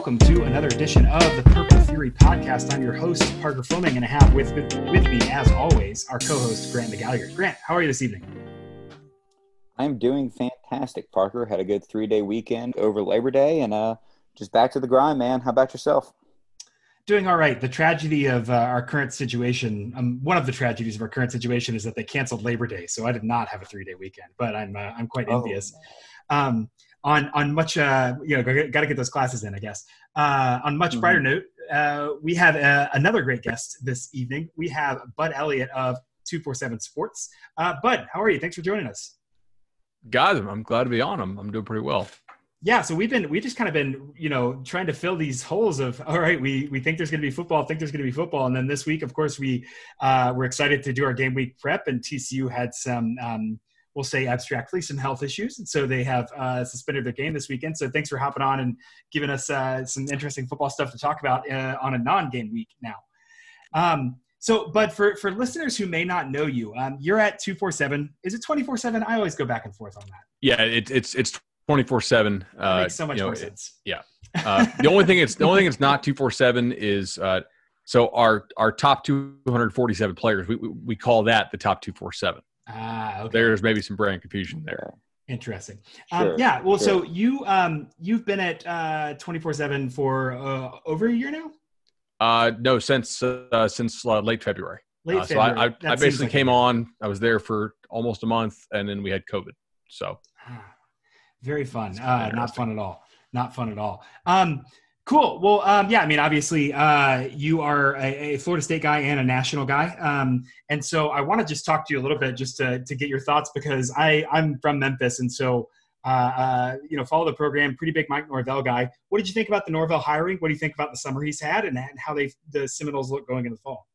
welcome to another edition of the Purple Fury podcast. I'm your host, Parker Fleming, and I have with, with me, as always, our co host, Grant McGallagher. Grant, how are you this evening? I'm doing fantastic, Parker. Had a good three day weekend over Labor Day and uh, just back to the grind, man. How about yourself? Doing all right. The tragedy of uh, our current situation, um, one of the tragedies of our current situation is that they canceled Labor Day. So I did not have a three day weekend, but I'm, uh, I'm quite oh, envious. Um, on on much uh, you know got to get those classes in, I guess. Uh, on much mm-hmm. brighter note, uh, we have uh, another great guest this evening. We have Bud Elliott of two four seven Sports. Uh, Bud, how are you? Thanks for joining us. Guys, I'm glad to be on. I'm I'm doing pretty well. Yeah, so we've been we just kind of been you know trying to fill these holes of all right we we think there's going to be football think there's going to be football and then this week of course we uh, we're excited to do our game week prep and TCU had some um, we'll say abstractly, some health issues. And so they have uh, suspended their game this weekend. So thanks for hopping on and giving us uh, some interesting football stuff to talk about uh, on a non-game week now. Um, so, but for, for listeners who may not know you, um, you're at 247. Is it 24 7? I always go back and forth on that. Yeah, it, it's it's 24 7. Uh, makes so much you know, more sense. Yeah. Uh, the only thing it's the only thing it's not 247 is uh, so our our top 247 players, we, we, we call that the top 247. Ah, okay. There's maybe some brand confusion there. Interesting. Um, sure, um, yeah. Well, sure. so you um, you've been at uh, twenty four seven for uh, over a year now. Uh, no, since uh, since uh, late February. Late uh, February. So I, I, I basically like came on. I was there for almost a month, and then we had COVID. So ah, very fun. Uh, not fun at all. Not fun at all. Um, Cool. Well, um, yeah. I mean, obviously, uh, you are a, a, Florida State guy and a national guy, um, and so I want to just talk to you a little bit just to, to get your thoughts because I I'm from Memphis, and so uh, uh, you know follow the program. Pretty big Mike Norvell guy. What did you think about the Norvell hiring? What do you think about the summer he's had and, and how they the Seminoles look going in the fall?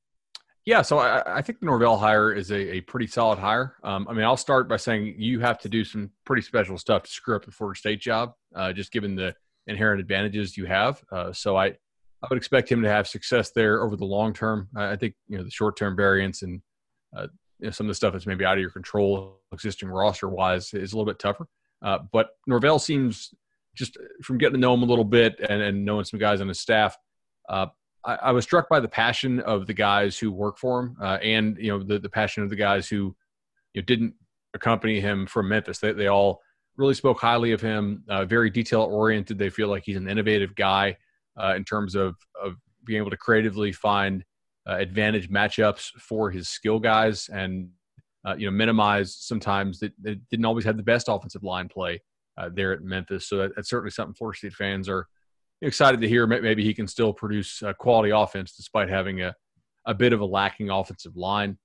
Yeah, so I, I think the Norvell hire is a, a pretty solid hire. Um, I mean, I'll start by saying you have to do some pretty special stuff to screw up the Florida State job, uh, just given the inherent advantages you have. Uh, so I, I would expect him to have success there over the long term. I think you know the short term variance and uh, you know, some of the stuff that's maybe out of your control, existing roster wise, is a little bit tougher. Uh, but Norvell seems just from getting to know him a little bit and, and knowing some guys on his staff. Uh, I, I, was struck by the passion of the guys who work for him, uh, and you know the, the passion of the guys who you know, didn't accompany him from Memphis. They, they all really spoke highly of him. Uh, very detail oriented. They feel like he's an innovative guy uh, in terms of of being able to creatively find uh, advantage matchups for his skill guys and uh, you know minimize sometimes that they didn't always have the best offensive line play uh, there at Memphis. So that, that's certainly something Florida State fans are excited to hear. Maybe he can still produce quality offense despite having a a bit of a lacking offensive line.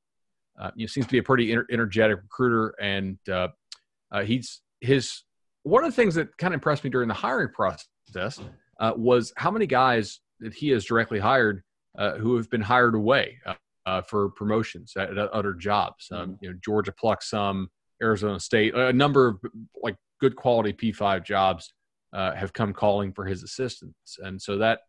Uh, you know, seems to be a pretty energetic recruiter, and uh, uh, he's his one of the things that kind of impressed me during the hiring process uh, was how many guys that he has directly hired uh, who have been hired away uh, uh for promotions at, at other jobs. Um, mm-hmm. You know, Georgia plucked some, Arizona State, a number of like good quality P5 jobs uh, have come calling for his assistance, and so that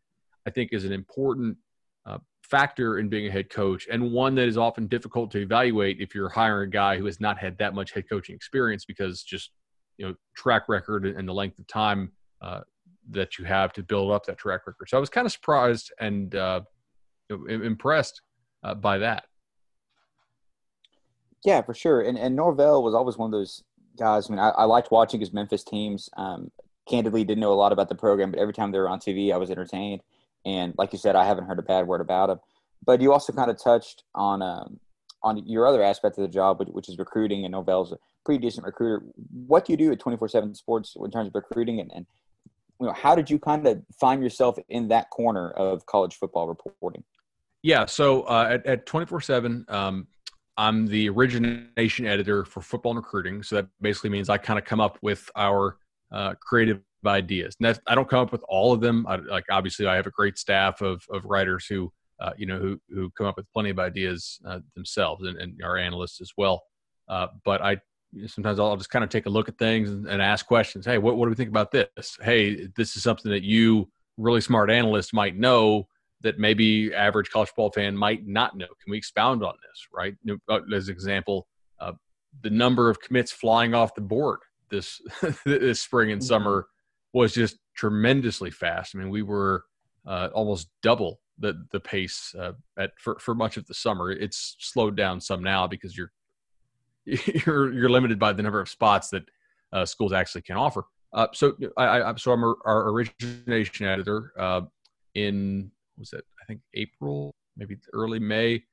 I think is an important uh, factor in being a head coach and one that is often difficult to evaluate if you're hiring a guy who has not had that much head coaching experience because just you know track record and the length of time uh, that you have to build up that track record. So I was kind of surprised and uh, impressed uh, by that. Yeah, for sure. And and Norvell was always one of those guys. I mean, I, I liked watching his Memphis teams. Um, candidly, didn't know a lot about the program, but every time they were on TV, I was entertained. And like you said, I haven't heard a bad word about him. But you also kind of touched on um, on your other aspect of the job, which is recruiting. And Norvell's a pretty decent recruiter. What do you do at twenty four seven Sports in terms of recruiting, and, and you know how did you kind of find yourself in that corner of college football reporting? Yeah, so uh, at twenty four seven, um, I'm the origination editor for football and recruiting. So that basically means I kind of come up with our uh, creative ideas. And I don't come up with all of them. I, like obviously, I have a great staff of of writers who uh, you know, who who come up with plenty of ideas uh, themselves, and, and, our analysts as well. Uh, but I sometimes I'll just kind of take a look at things and, and, ask questions. Hey, what, what do we think about this? Hey, this is something that you really smart analysts might know that maybe average college football fan might not know. Can we expound on this? Right? Uh, as an example, uh, the number of commits flying off the board this this spring and mm-hmm. summer was just tremendously fast. I mean, we were uh, almost double the the pace uh, at for, for much of the summer. It's slowed down some now because you're you're you're limited by the number of spots that uh, schools actually can offer. Uh, so I, I so I'm a, our origination editor uh, in was it I think April maybe early May.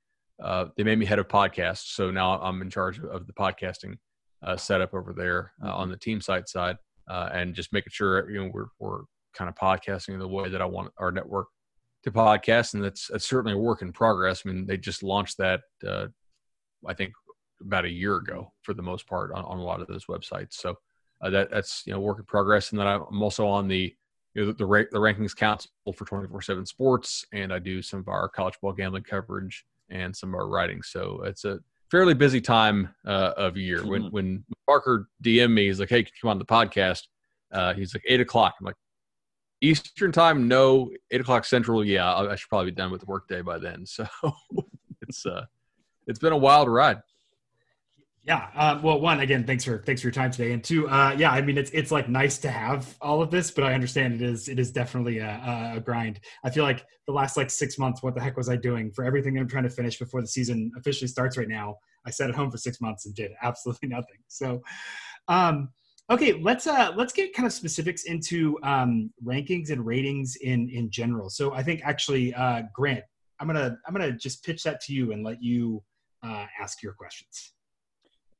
Uh, they made me head of podcasts, so now I'm in charge of the podcasting uh, setup over there uh, on the team site side, and just making sure you know we're we're kind of podcasting the way that I want our network to podcast, and that's, that's certainly a work in progress. I mean, they just launched that I think about a year ago for the most part on, on a lot of those websites. So uh, that that's you know work in progress. And then I'm also on the you know, the, the, the rankings council for 24/7 Sports, and I do some of our college ball gambling coverage and some of our writing. So it's a fairly busy time uh, of year. When mm-hmm. when Parker DM me, he's like, "Hey, can you come on the podcast?" Uh, he's like, eight o'clock." I'm like, "Eastern time? No. Eight o'clock Central? Yeah. I should probably be done with the workday by then." So it's uh, it's been a wild ride. Yeah. Uh, well, one again, thanks for thanks for your time today, and two, uh, yeah, I mean, it's it's like nice to have all of this, but I understand it is it is definitely a, a, grind. I feel like the last like six months, what the heck was I doing for everything I'm trying to finish before the season officially starts right now? I sat at home for six months and did absolutely nothing. So, um, okay, let's uh let's get kind of specifics into um, rankings and ratings in in general. So I think actually, uh, Grant, I'm gonna I'm gonna just pitch that to you and let you uh, ask your questions.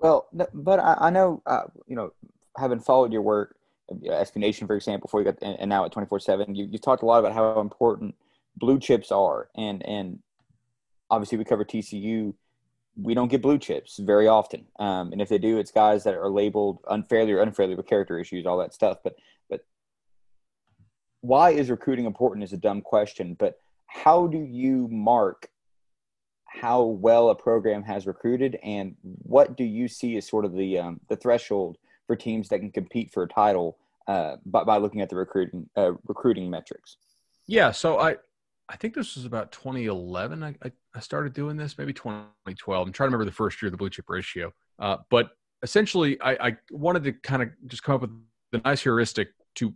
Well, but I, I know, uh, you know, having followed your work, SB Nation, for example, before you got, and now at 24 7, you, you talked a lot about how important blue chips are. And, and obviously, we cover TCU. We don't get blue chips very often. Um, and if they do, it's guys that are labeled unfairly or unfairly with character issues, all that stuff. But, but why is recruiting important is a dumb question. But how do you mark how well a program has recruited, and what do you see as sort of the um, the threshold for teams that can compete for a title uh, by, by looking at the recruiting uh, recruiting metrics? Yeah, so I I think this was about 2011. I, I, started doing this, maybe 2012. I'm trying to remember the first year of the blue chip ratio. Uh, but essentially, I, I wanted to kind of just come up with the nice heuristic to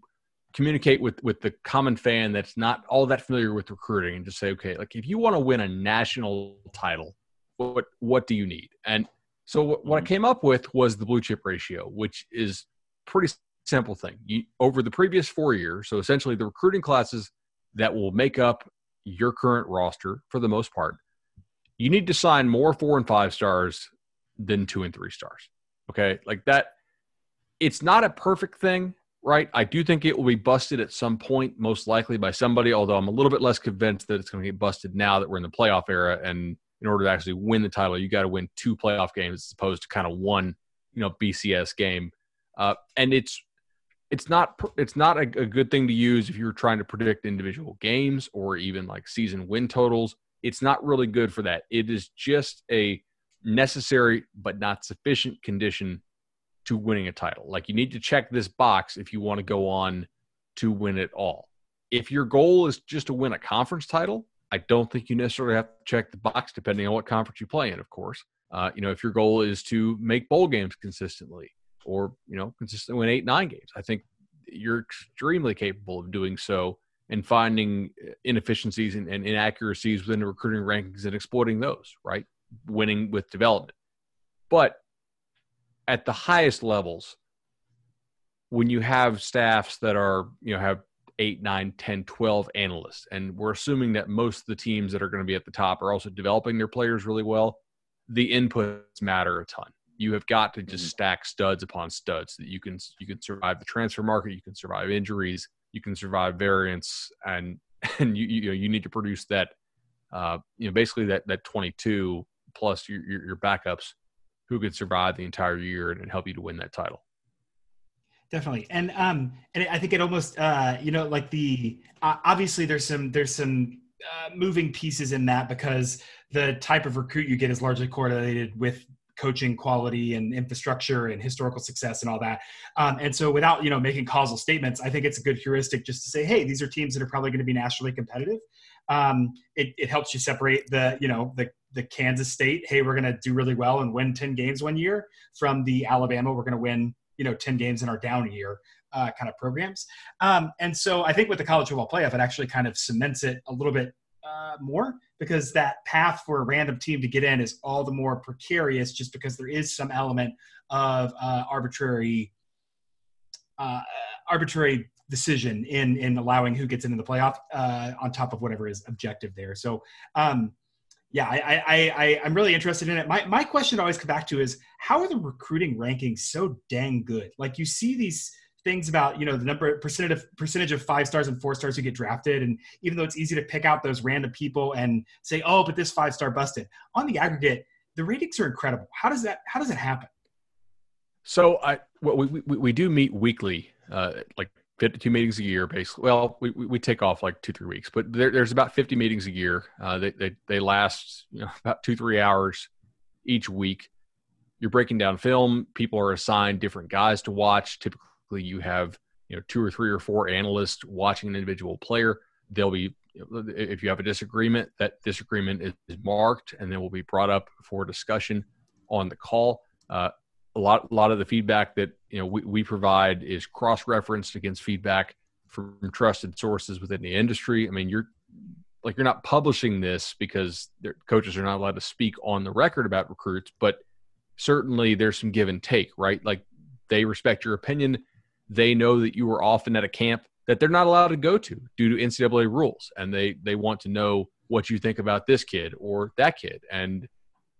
communicate with with the common fan that's not all that familiar with recruiting and just say okay like if you want to win a national title what what do you need and so what, what i mm-hmm. came up with was the blue chip ratio which is pretty simple thing you, over the previous four years so essentially the recruiting classes that will make up your current roster for the most part you need to sign more four and five stars than two and three stars okay like that it's not a perfect thing right? I do think it will be busted at some point, most likely by somebody, although I'm a little bit less convinced that it's going to get busted now that we're in the playoff era. And in order to actually win the title, you got to win two playoff games as opposed to kind of one, you know, BCS game. Uh, and it's it's not it's not a, a good thing to use if you're trying to predict individual games or even like season win totals. It's not really good for that. It is just a necessary but not sufficient condition to winning a title. Like you need to check this box if you want to go on to win it all. If your goal is just to win a conference title, I don't think you necessarily have to check the box depending on what conference you play in, of course. Uh, you know, if your goal is to make bowl games consistently or, you know, consistently win eight, nine games, I think you're extremely capable of doing so and finding uh, inefficiencies and, and inaccuracies within the recruiting rankings and exploiting those, right? Winning with development. But at the highest levels when you have staffs that are you know have 8 9 10 12 analysts and we're assuming that most of the teams that are going to be at the top are also developing their players really well the inputs matter a ton you have got to just mm-hmm. stack studs upon studs that you can you can survive the transfer market you can survive injuries you can survive variance and and you you know you need to produce that uh you know basically that that 22 plus your your, your backups who could survive the entire year and help you to win that title. Definitely, and um, and I think it almost uh, you know, like the uh, obviously there's some there's some uh, moving pieces in that because the type of recruit you get is largely correlated with coaching quality and infrastructure and historical success and all that. Um, and so without, you know, making causal statements, I think it's a good heuristic just to say, hey, these are teams that are probably going to be nationally competitive. Um, it, it helps you separate the, you know, the the Kansas State, hey, we're going to do really well and win 10 games one year, from the Alabama, we're going to win, you know, 10 games in our down year. uh, kind of programs. Um, and so I think with the college football playoff, it actually kind of cements it a little bit uh, more because that path for a random team to get in is all the more precarious just because there is some element of uh, arbitrary uh, arbitrary decision in in allowing who gets into the playoff uh, on top of whatever is objective there. So um, yeah, I, I, I, I'm really interested in it. My, my question always come back to is how are the recruiting rankings so dang good? Like you see these things about, you know, the number percentage of percentage of five stars and four stars who get drafted. And even though it's easy to pick out those random people and say, oh, but this five star busted on the aggregate, the ratings are incredible. How does that, how does it happen? So I, well, we, we, we do meet weekly, uh, like 52 meetings a year, basically. Well, we, we take off like two, three weeks, but there, there's about 50 meetings a year. Uh, they, they, they last you know, about two, three hours each week. You're breaking down film. People are assigned different guys to watch. Typically, you have you know two or three or four analysts watching an individual player. They'll be if you have a disagreement, that disagreement is, marked and then will be brought up for discussion on the call. Uh, a lot a lot of the feedback that you know we, we provide is cross referenced against feedback from trusted sources within the industry. I mean, you're like you're not publishing this because their coaches are not allowed to speak on the record about recruits, but certainly there's some give and take, right? Like they respect your opinion. They know that you were often at a camp that they're not allowed to go to due to NCAA rules, and they they want to know what you think about this kid or that kid, and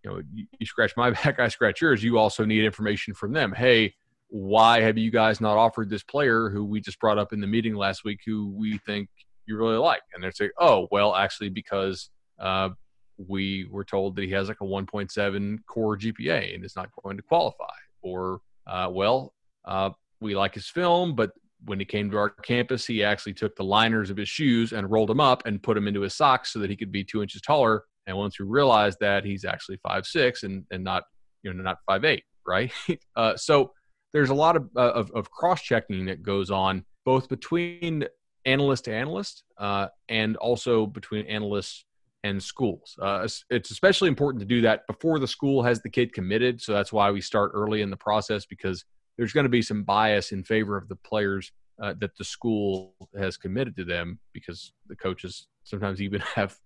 you know, you, you scratch my back, I scratch yours. You also need information from them. Hey, why have you guys not offered this player who we just brought up in the meeting last week who we think you really like? And they're saying, oh, well, actually, because uh, we were told that he has like a 1.7 core GPA and is not going to qualify. Or, uh, well, uh, we like his film, but when he came to our campus, he actually took the liners of his shoes and rolled them up and put them into his socks so that he could be two inches taller and once we realized that he's actually five six and and not you know not five eight, right? uh, so there's a lot of uh, of, of cross checking that goes on both between analyst to analyst uh, and also between analysts and schools. Uh, it's especially important to do that before the school has the kid committed. So that's why we start early in the process because there's going to be some bias in favor of the players uh, that the school has committed to them because the coaches sometimes even have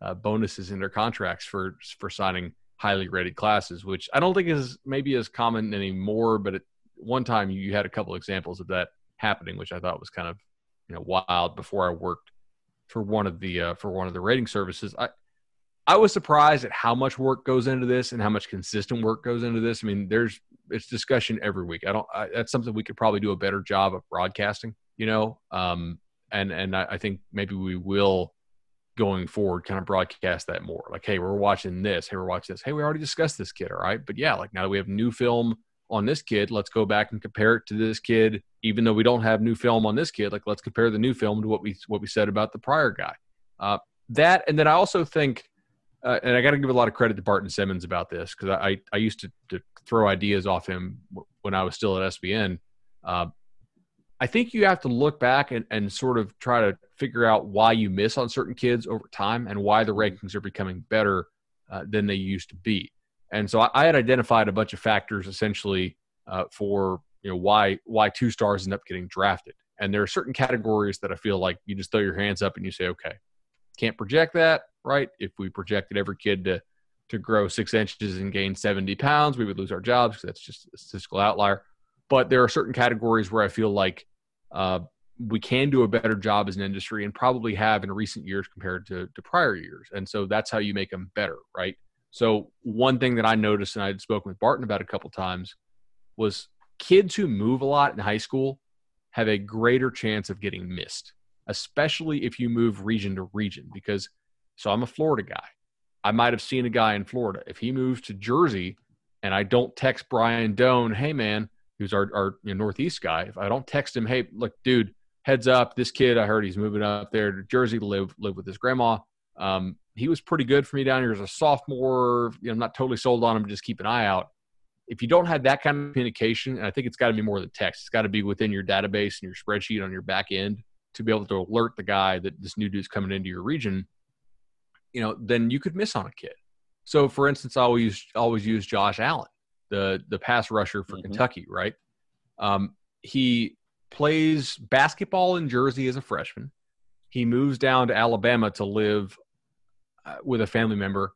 uh, bonuses in their contracts for for signing highly rated classes, which I don't think is maybe as common anymore. But at one time, you had a couple examples of that happening, which I thought was kind of you know wild. Before I worked for one of the uh, for one of the rating services, I I was surprised at how much work goes into this and how much consistent work goes into this. I mean, there's it's discussion every week. I don't. I, that's something we could probably do a better job of broadcasting. You know, um, and and I, I think maybe we will going forward kind of broadcast that more like hey we're watching this hey we're watching this hey we already discussed this kid all right but yeah like now that we have new film on this kid let's go back and compare it to this kid even though we don't have new film on this kid like let's compare the new film to what we what we said about the prior guy uh, that and then i also think uh, and i got to give a lot of credit to barton simmons about this because I, I used to, to throw ideas off him when i was still at sbn uh, I think you have to look back and, and sort of try to figure out why you miss on certain kids over time and why the rankings are becoming better uh, than they used to be. And so I, I, had identified a bunch of factors essentially uh, for you know why why two stars end up getting drafted. And there are certain categories that I feel like you just throw your hands up and you say, okay, can't project that, right? If we projected every kid to to grow six inches and gain 70 pounds, we would lose our jobs. That's just a statistical outlier. But there are certain categories where I feel like uh, we can do a better job as an industry and probably have in recent years compared to, to prior years. And so that's how you make them better, right? So one thing that I noticed and I had spoken with Barton about a couple times was kids who move a lot in high school have a greater chance of getting missed, especially if you move region to region. Because so I'm a Florida guy. I might have seen a guy in Florida. If he moves to Jersey and I don't text Brian Dohn, hey man, who's our, our you know, Northeast guy, if I don't text him, hey, look, dude, heads up, this kid, I heard he's moving up there to Jersey to live live with his grandma. Um, he was pretty good for me down here as a sophomore. You know, I'm not totally sold on him. Just keep an eye out. If you don't have that kind of communication, and I think it's got to be more than text. It's got to be within your database and your spreadsheet on your back end to be able to alert the guy that this new dude's coming into your region. You know, then you could miss on a kid. So, for instance, I always always use Josh Allen the the pass rusher for mm-hmm. Kentucky, right? Um, he plays basketball in Jersey as a freshman. He moves down to Alabama to live uh, with a family member.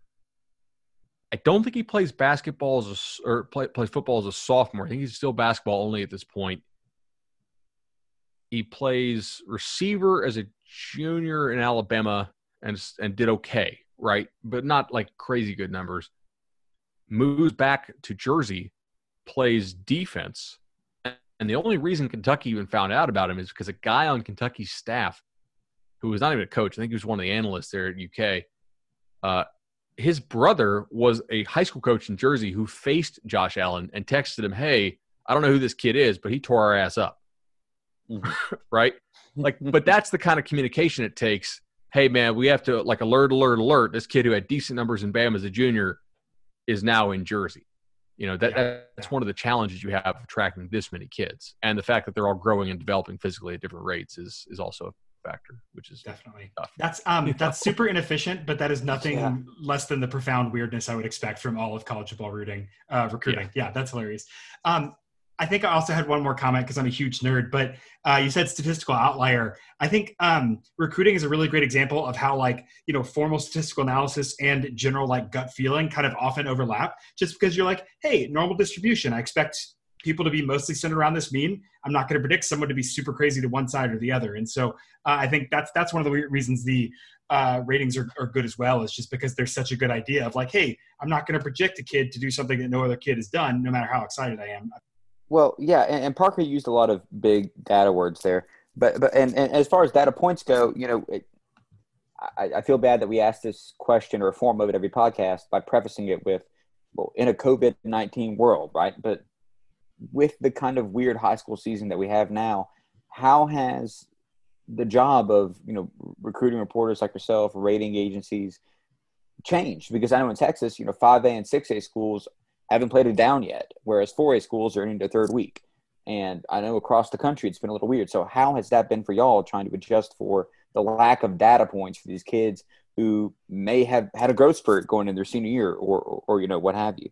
I don't think he plays basketball as a, or play, plays football as a sophomore. I think he's still basketball only at this point. He plays receiver as a junior in Alabama and and did okay, right? But not like crazy good numbers. Moves back to Jersey, plays defense, and the only reason Kentucky even found out about him is because a guy on Kentucky's staff, who was not even a coach, I think he was one of the analysts there at UK, uh, his brother was a high school coach in Jersey who faced Josh Allen and texted him, "Hey, I don't know who this kid is, but he tore our ass up." Mm-hmm. right? Like, but that's the kind of communication it takes. Hey, man, we have to like alert, alert, alert. This kid who had decent numbers in Bam as a junior is now in Jersey. You know that yeah. that's one of the challenges you have of tracking this many kids, and the fact that they're all growing and developing physically at different rates is is also a factor, which is definitely tough. That's um that's super inefficient, but that is nothing yeah. less than the profound weirdness I would expect from all of college football rooting uh, recruiting. Yeah. yeah, that's hilarious. Um, I think I also had one more comment because I'm a huge nerd, but uh, you said statistical outlier. I think um, recruiting is a really great example of how like you know formal statistical analysis and general like gut feeling kind of often overlap. Just because you're like, hey, normal distribution. I expect people to be mostly centered around this mean. I'm not going to predict someone to be super crazy to one side or the other. And so uh, I think that's that's one of the reasons the uh, ratings are, are good as well is just because there's such a good idea of like, hey, I'm not going to project a kid to do something that no other kid has done, no matter how excited I am. Well, yeah, and, and Parker used a lot of big data words there, but but and, and as far as data points go, you know, it, I, I feel bad that we ask this question or a form of it every podcast by prefacing it with, well, in a COVID nineteen world, right? But with the kind of weird high school season that we have now, how has the job of you know recruiting reporters like yourself, rating agencies, changed? Because I know in Texas, you know, five A and six A schools haven't played it down yet, whereas four A schools are in their third week. And I know across the country it's been a little weird. So how has that been for y'all trying to adjust for the lack of data points for these kids who may have had a growth spurt going in their senior year or, or, or you know what have you?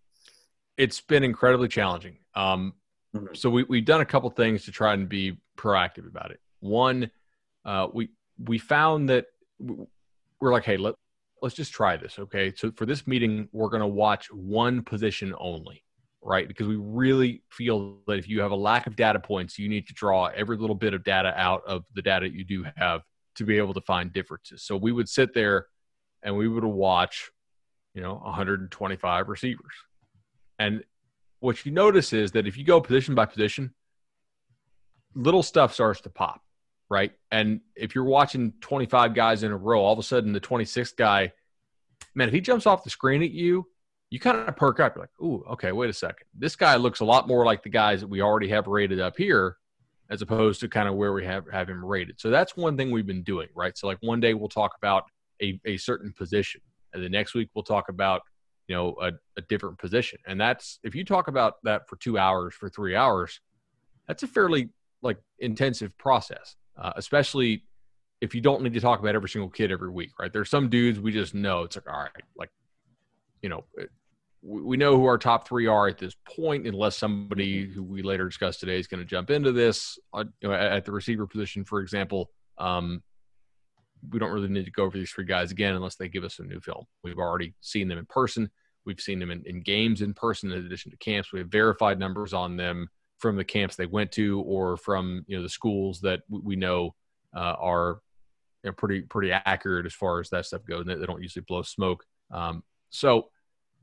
It's been incredibly challenging. Um, mm-hmm. So we, we've done a couple things to try and be proactive about it. One, uh, we we found that we're like, hey, let let's just try this, okay? So for this meeting, we're going to watch one position only, right? Because we really feel that if you have a lack of data points, you need to draw every little bit of data out of the data you do have to be able to find differences. So we would sit there and we would watch, you know, 125 receivers. And what you notice is that if you go position by position, little stuff starts to pop, right? And if you're watching 25 guys in a row, all of a sudden the 26th guy, man, if he jumps off the screen at you, you kind of perk up. You're like, ooh, okay, wait a second. This guy looks a lot more like the guys that we already have rated up here as opposed to kind of where we have, have him rated. So that's one thing we've been doing, right? So like one day we'll talk about a, a certain position and the next week we'll talk about you know a, a different position and that's if you talk about that for two hours for three hours that's a fairly like intensive process uh, especially if you don't need to talk about every single kid every week right there's some dudes we just know it's like all right like you know we know who our top three are at this point, unless somebody who we later discuss today is going to jump into this uh, you know, at the receiver position, for example. Um, we don't really need to go over these three guys again unless they give us a new film. We've already seen them in person. We've seen them in, in games in person in addition to camps. We have verified numbers on them from the camps they went to or from you know the schools that we know uh, are you know, pretty pretty accurate as far as that stuff goes. They, they don't usually blow smoke. Um, so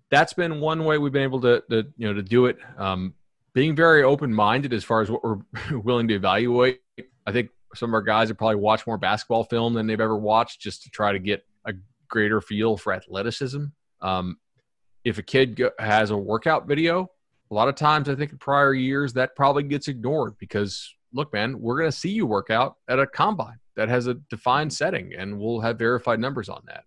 that's been one way we've been able to, to you know to do it. Um, being very open minded as far as what we're willing to evaluate. I think some of our guys have probably watched more basketball film than they've ever watched just to try to get a greater feel for athleticism. Um, if a kid has a workout video, a lot of times I think in prior years that probably gets ignored because look, man, we're going to see you work out at a combine that has a defined setting and we'll have verified numbers on that.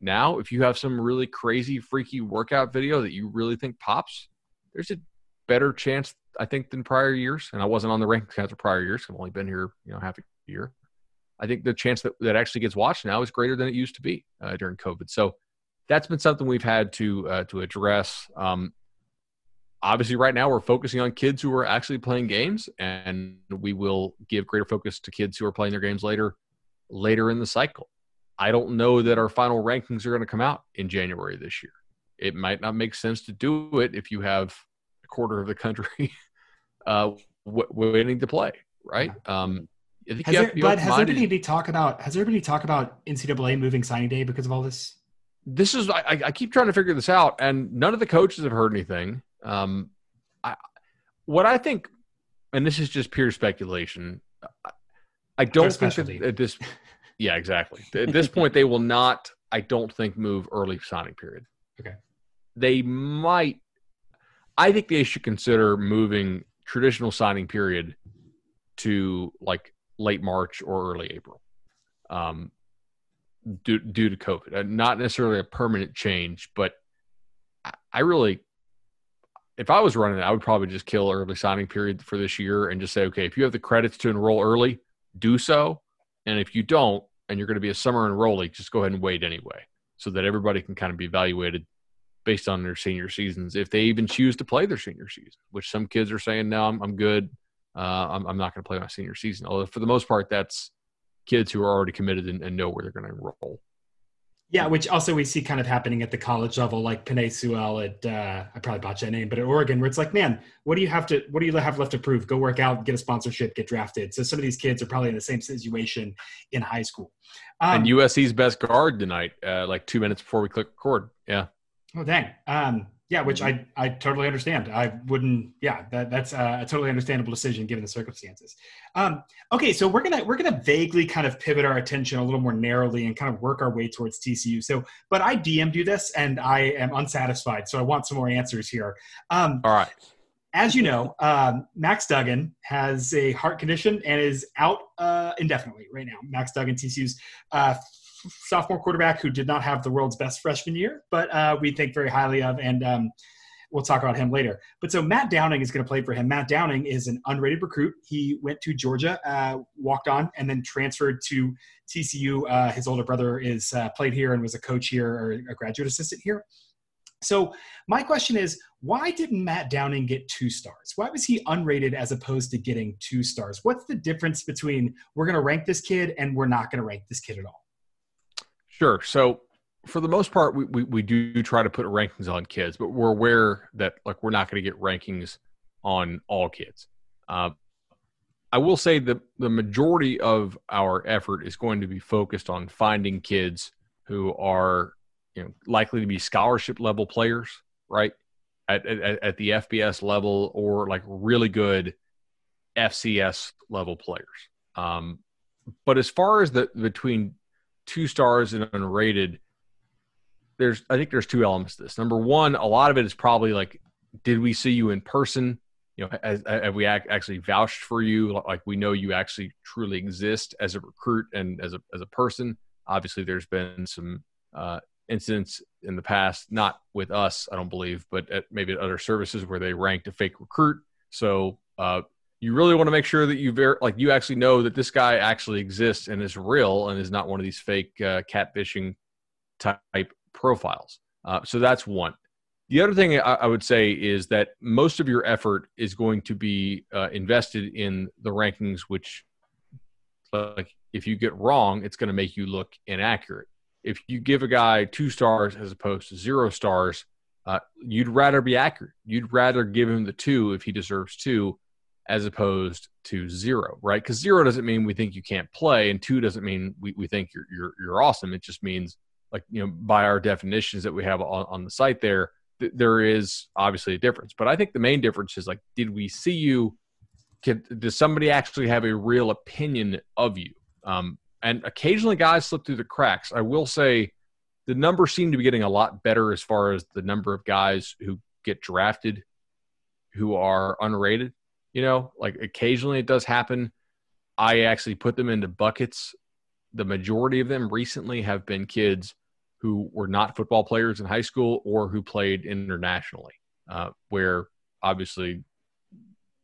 Now, if you have some really crazy, freaky workout video that you really think pops, there's a better chance, I think, than prior years. And I wasn't on the rankings after prior years. I've only been here, you know, half a year. I think the chance that that actually gets watched now is greater than it used to be uh, during COVID. So that's been something we've had to uh, to address. Um, obviously, right now we're focusing on kids who are actually playing games, and we will give greater focus to kids who are playing their games later, later in the cycle. I don't know that our final rankings are going to come out in January this year. It might not make sense to do it if you have a quarter of the country uh, w- waiting to play, right? Um, has there, but has there been any talk about has there been any talk about NCAA moving signing day because of all this? This is I, I keep trying to figure this out, and none of the coaches have heard anything. Um, I, what I think, and this is just pure speculation. I, I don't think that at this, yeah, exactly. at this point, they will not. I don't think move early signing period. Okay. They might. I think they should consider moving traditional signing period to like late March or early April, um, due due to COVID. Uh, not necessarily a permanent change, but I, I really, if I was running it, I would probably just kill early signing period for this year and just say, okay, if you have the credits to enroll early, do so, and if you don't, and you're going to be a summer enrollee, just go ahead and wait anyway, so that everybody can kind of be evaluated based on their senior seasons if they even choose to play their senior season which some kids are saying no i'm, I'm good uh, I'm, I'm, not going to play my senior season. Although for the most part, that's kids who are already committed and, and know where they're going to enroll. Yeah, which also we see kind of happening at the college level, like Penei Sewell at uh, I probably botched that name, but at Oregon, where it's like, man, what do you have to what do you have left to prove? Go work out, get a sponsorship, get drafted. So some of these kids are probably in the same situation in high school. Um, and USC's best guard tonight, uh, like two minutes before we click record. Yeah. Oh dang. Um, yeah, which I, I totally understand. I wouldn't. Yeah, that, that's a, totally understandable decision given the circumstances. Um, okay, so we're gonna we're gonna vaguely kind of pivot our attention a little more narrowly and kind of work our way towards TCU. So, but I DM'd you this and I am unsatisfied, so I want some more answers here. Um, All right. As you know, um, Max Duggan has a heart condition and is out uh, indefinitely right now. Max Duggan, TCU's uh, sophomore quarterback who did not have the world's best freshman year, but uh, we think very highly of, and um, we'll talk about him later. But so Matt Downing is going to play for him. Matt Downing is an unrated recruit. He went to Georgia, uh, walked on, and then transferred to TCU. Uh, his older brother is uh, played here and was a coach here or a graduate assistant here. So my question is, why didn't Matt Downing get two stars? Why was he unrated as opposed to getting two stars? What's the difference between we're going to rank this kid and we're not going to rank this kid at all? Sure. So for the most part, we, we, we do try to put rankings on kids, but we're aware that like we're not going to get rankings on all kids. Uh, I will say that the majority of our effort is going to be focused on finding kids who are you know likely to be scholarship level players, right? At, at, at the FBS level or like really good FCS level players. Um, but as far as the between two stars and unrated, there's I think there's two elements to this. Number one, a lot of it is probably like, did we see you in person? You know, as, have we actually vouched for you? Like we know you actually truly exist as a recruit and as a as a person. Obviously, there's been some uh, incidents in the past, not with us, I don't believe, but at maybe at other services where they ranked a fake recruit. So uh, you really want to make sure that you ver- like you actually know that this guy actually exists and is real and is not one of these fake uh, catfishing type profiles. Uh, so that's one. The other thing I, would say is that most of your effort is going to be uh, invested in the rankings, which, like, if you get wrong, it's going to make you look inaccurate. If you give a guy two stars as opposed to zero stars, uh, you'd rather be accurate. You'd rather give him the two if he deserves two as opposed to zero, right? Because zero doesn't mean we think you can't play, and two doesn't mean we, we think you're, you're you're awesome. It just means like you know by our definitions that we have on, on the site there, th- there is obviously a difference. But I think the main difference is like, did we see you? Can, does somebody actually have a real opinion of you? Um, and occasionally guys slip through the cracks. I will say the numbers seem to be getting a lot better as far as the number of guys who get drafted who are unrated you know, like occasionally it does happen. I actually put them into buckets. The majority of them recently have been kids who were not football players in high school or who played internationally, uh, where obviously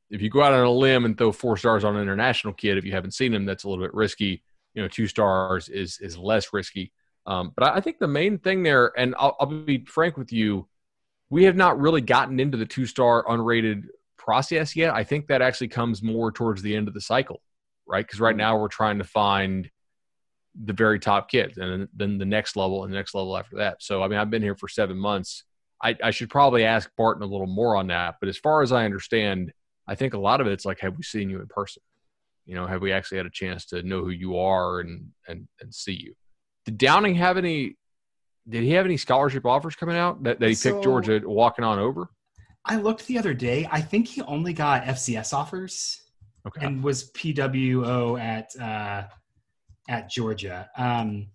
if you go out on a limb and throw four stars on an international kid, if you haven't seen him, that's a little bit risky. You know, two stars is is less risky. Um, but I think the main thing there, and I'll, I'll, be frank with you, we have not really gotten into the two star unrated process yet. I think that actually comes more towards the end of the cycle, right? Because right mm-hmm. now we're trying to find the very top kids and then the next level and the next level after that. So, I mean, I've been here for seven months. I, I should probably ask Barton a little more on that. But as far as I understand, I think a lot of it's like, have we seen you in person? You know, have we actually had a chance to know who you are and and and see you? Did Downing have any? Did he have any scholarship offers coming out that, that he So- picked Georgia walking on over? I looked the other day. I think he only got FCS offers Okay. and was PWO at uh, at Georgia. Um,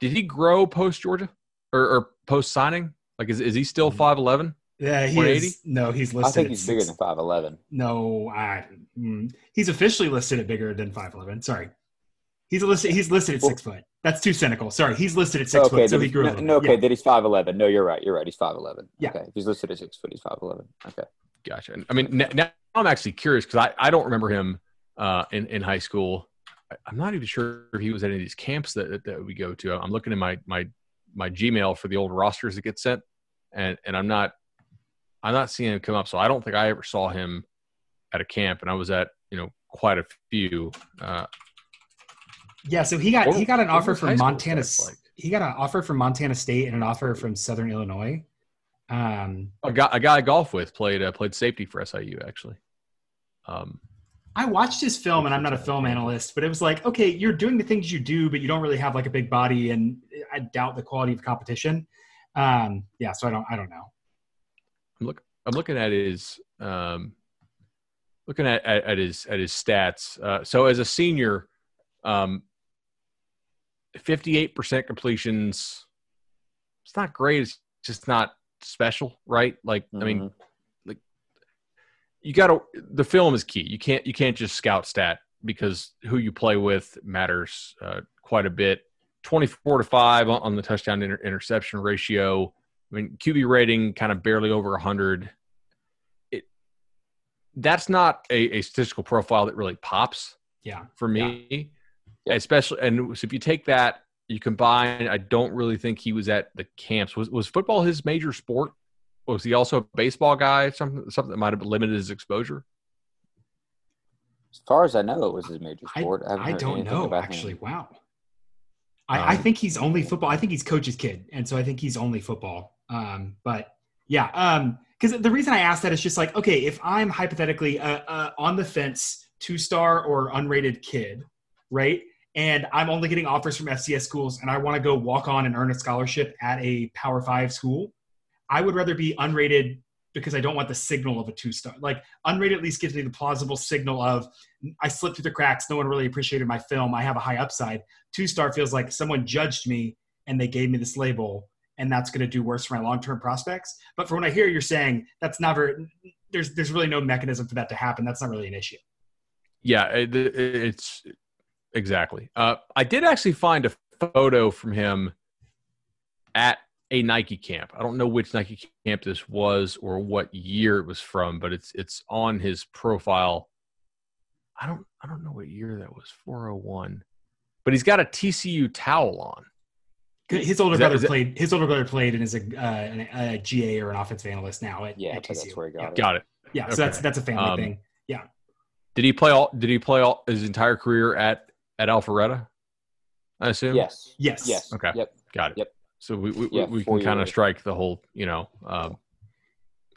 Did he grow post Georgia or, or post signing? Like, is, is he still Mm-hmm. five eleven? yeah, he is. No, he's listed. I think at he's bigger six- than five eleven. No, I, mm, he's officially listed at bigger than five eleven. Sorry, he's listed. He's listed at six foot. That's too cynical. Sorry, he's listed at six okay, foot, so he he's- grew. a no, little no, okay, Yeah. then he's five eleven. No, you're right. You're right. He's five eleven. Yeah. Okay, if he's listed at six foot, he's five eleven. Okay. Gotcha. And, I mean, n- now I'm actually curious because I, I don't remember him uh, in in high school. I- I'm not even sure if he was at any of these camps that that we go to. I'm looking in my my my Gmail for the old rosters that get sent, and and I'm not I'm not seeing him come up. So I don't think I ever saw him at a camp, and I was at you know quite a few. Uh, Yeah, so he got What- he got an offer from Montana. like? He got an offer from Montana State and an offer from Southern Illinois. Um, a guy a guy I golf with played uh, played safety for SIU actually. Um, I watched his film, and I'm not a film analyst, but it was like, okay, you're doing the things you do, but you don't really have like a big body, and I doubt the quality of competition. Um, yeah, so I don't, I don't know. I'm look I'm looking at his um looking at, at, at his at his stats. Uh, so as a senior, um 58% completions. It's not great. It's just not special, right? Like I mean, like you got to the film is key. You can't you can't just scout stat because who you play with matters uh, quite a bit. 24 to 5 on, on the touchdown inter- interception ratio. I mean, QB rating kind of barely over 100. It that's not a, a statistical profile that really pops Yeah, for me, Yeah. Especially. And so if you take that, you combine. I don't really think he was at the camps. Was was football his major sport? Was he also a baseball guy? Something something that might have limited his exposure. As far as I know, it was his major sport. haven't I don't know about him. actually. Wow. I, I Um, think he's only football. I think he's coach's kid, and so I think he's only football. Um, but yeah, um, because the reason I asked that is just like, okay, if I'm hypothetically uh, uh, on the fence, two star or unrated kid, right? And I'm only getting offers from FCS schools, and I want to go walk on and earn a scholarship at a Power Five school. I would rather be unrated because I don't want the signal of a two star. Like unrated at least gives me the plausible signal of I slipped through the cracks. No one really appreciated my film. I have a high upside. Two star feels like someone judged me and they gave me this label, and that's going to do worse for my long term prospects. But from what I hear you're saying that's never there's there's really no mechanism for that to happen. That's not really an issue. Yeah, it, it's exactly. Uh, I did actually find a photo from him at a Nike camp. I don't know which Nike camp this was or what year it was from, but it's it's on his profile. I don't I don't know what year that was. 401. But he's got a TCU towel on. His older that- brother that- played. His older brother played and is a, uh, an- a GA or an offensive analyst now at, Yeah, at but that's TCU. where he got yeah. it. Got it. Yeah, so that's that's a family Um, thing. Yeah. Did he play all did he play all his entire career at at Alpharetta? I assume? Yes. Yes. Yes. Okay. Yep. Got it. Yep. So we we, Yeah, we can kind of strike the whole you know um,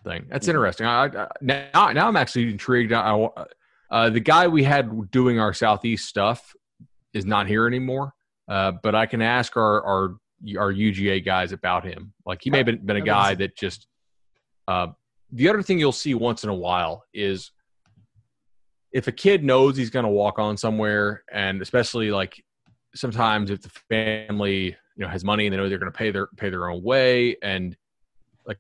thing. That's Mhm. interesting. I, I, now now I'm actually intrigued. I, I- uh, the guy we had doing our southeast stuff is not here anymore. Uh, but I can ask our our our UGA guys about him. Like he may have been, been a guy that just. Uh, the other thing you'll see once in a while is if a kid knows he's going to walk on somewhere, and especially like sometimes if the family you know has money and they know they're going to pay their pay their own way and like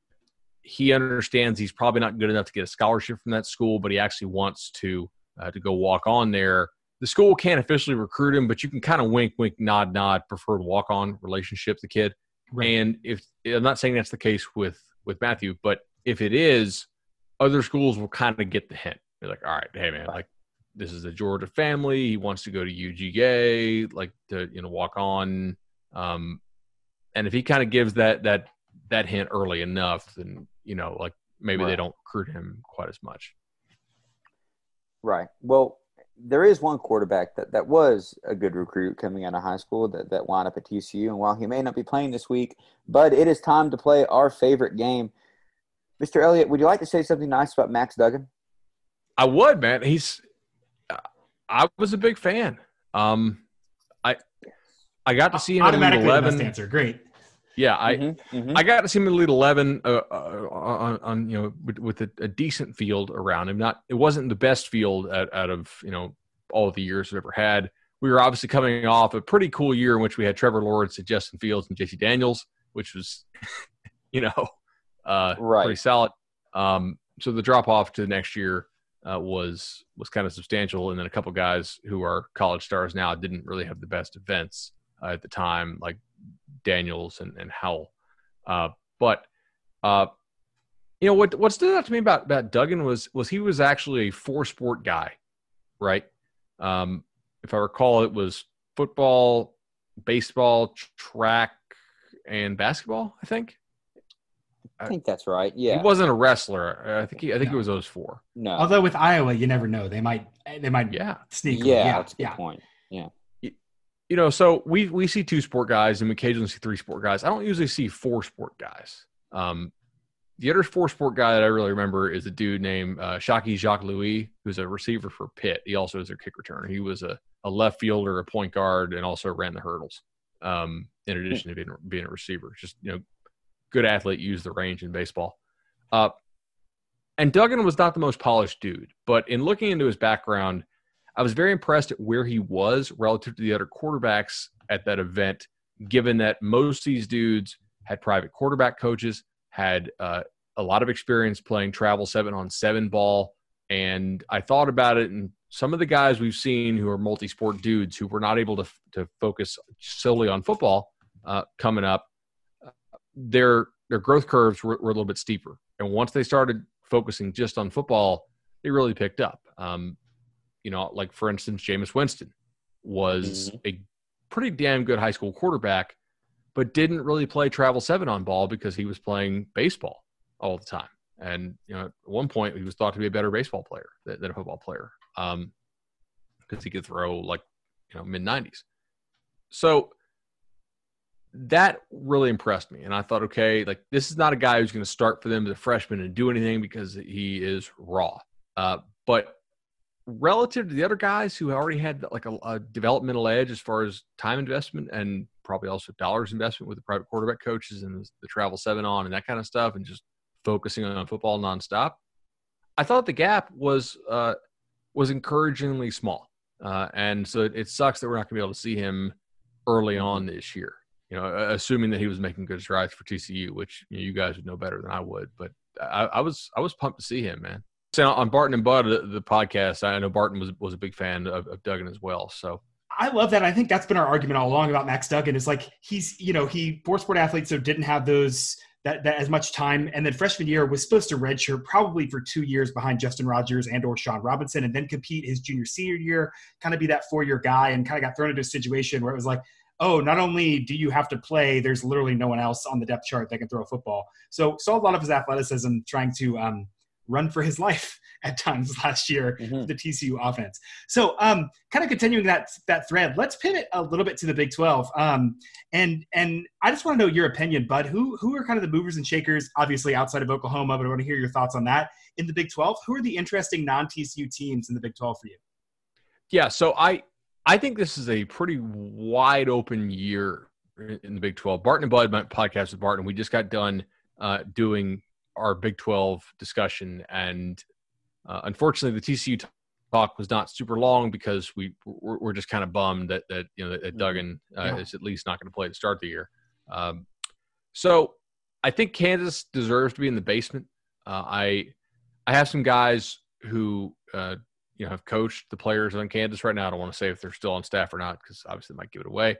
he understands he's probably not good enough to get a scholarship from that school but he actually wants to uh, to go walk on there the school can't officially recruit him but you can kind of wink wink nod nod preferred walk on relationship the kid Right. and if i'm not saying that's the case with with matthew but if it is other schools will kind of get the hint they're like all right hey man like this is a Georgia family. He wants to go to UGA, like to you know walk on. Um, and if he kind of gives that that that hint early enough, then you know, like maybe Right. they don't recruit him quite as much. Right. Well, there is one quarterback that, that was a good recruit coming out of high school that, that wound up at TCU. And while he may not be playing this week, but it is time to play our favorite game. Mr. Elliott, would you like to say something nice about Max Duggan? I would, man. He's. I was a big fan. Um, I I got to see him in lead automatically the best eleven. answer. Great. Yeah, I Mhm, mhm. I got to see him in Elite Eleven uh, uh, on, on you know with, with a, a decent field around him. Not it wasn't the best field out, out of you know all of the years we've ever had. We were obviously coming off a pretty cool year in which we had Trevor Lawrence and Justin Fields and JT Daniels, which was you know uh, Right. pretty solid. Um, so the drop off to the next year uh, was was kind of substantial, and then a couple guys who are college stars now didn't really have the best events uh, at the time, like Daniels and, and Howell. Uh, but uh, you know what what stood out to me about about Duggan was was he was actually a four sport guy, right? Um, if I recall, it was football, baseball, track, and basketball. I think I think that's right. Yeah. he wasn't a wrestler. I think he, I think No. it was those four. no. Although with Iowa, you never know. They might they might Yeah. sneak. yeah, yeah, that's a good yeah. point. you know, so we we see two sport guys and we occasionally see three sport guys. I don't usually see four sport guys. Um, the other four sport guy that I really remember is a dude named uh, Shocky Jacques Louis, who's a receiver for Pitt. He also is their kick returner. He was a, a left fielder, a point guard, and also ran the hurdles. Um, in addition to being being a receiver, just you know, good athlete, use the range in baseball. Uh, and Duggan was not the most polished dude, but in looking into his background, I was very impressed at where he was relative to the other quarterbacks at that event, given that most of these dudes had private quarterback coaches, had uh, a lot of experience playing travel seven on seven ball. And I thought about it, and some of the guys we've seen who are multi sport dudes who were not able to, to focus solely on football uh, coming up, their, their growth curves were, were a little bit steeper. And once they started focusing just on football, they really picked up. Um, you know, like for instance, Jameis Winston was a pretty damn good high school quarterback, but didn't really play travel seven on ball because he was playing baseball all the time. And you know, at one point he was thought to be a better baseball player than, than a football player um, because he could throw like you know mid nineties. So that really impressed me, and I thought, okay, like this is not a guy who's going to start for them as a freshman and do anything because he is raw. Uh, but relative to the other guys who already had like a, a developmental edge as far as time investment and probably also dollars investment with the private quarterback coaches and the travel seven on and that kind of stuff and just focusing on football nonstop. I thought the gap was uh, was encouragingly small, uh, and so it, it sucks that we're not going to be able to see him early on this year. You know, assuming that he was making good strides for TCU, which you, know, you guys would know better than I would. But I, I was I was pumped to see him, man. So on Barton and Bud, the, the podcast, I know Barton was was a big fan of, of Duggan as well. So I love that. I think that's been our argument all along about Max Duggan. Is like he's you know he four sport athlete, so didn't have those that, that as much time, and then freshman year was supposed to redshirt probably for two years behind Justin Rogers and or Shawn Robinson, and then compete his junior senior year, kind of be that four year guy, and kind of got thrown into a situation where it was like. Oh, not only do you have to play, there's literally no one else on the depth chart that can throw a football. So saw a lot of his athleticism trying to um, run for his life at times last year Mhm. the TCU offense. So, um, kind of continuing that that thread, let's pivot a little bit to the Big Twelve. Um, and and I just want to know your opinion, Bud. Who who are kind of the movers and shakers, obviously outside of Oklahoma, but I want to hear your thoughts on that in the Big Twelve. Who are the interesting non TCU teams in the Big Twelve for you? yeah, so I I think this is a pretty wide open year in the Big Twelve. Barton and Bud, my podcast with Barton, we just got done uh, doing our Big Twelve discussion, and uh, unfortunately, the TCU talk was not super long because we we're, we're just kind of bummed that that you know that, that Duggan uh, Yeah. is at least not going to play to start the year. Um, so I think Kansas deserves to be in the basement. Uh, I I have some guys who uh, you know have coached the players on Kansas right now. I don't want to say if they're still on staff or not because obviously might give it away.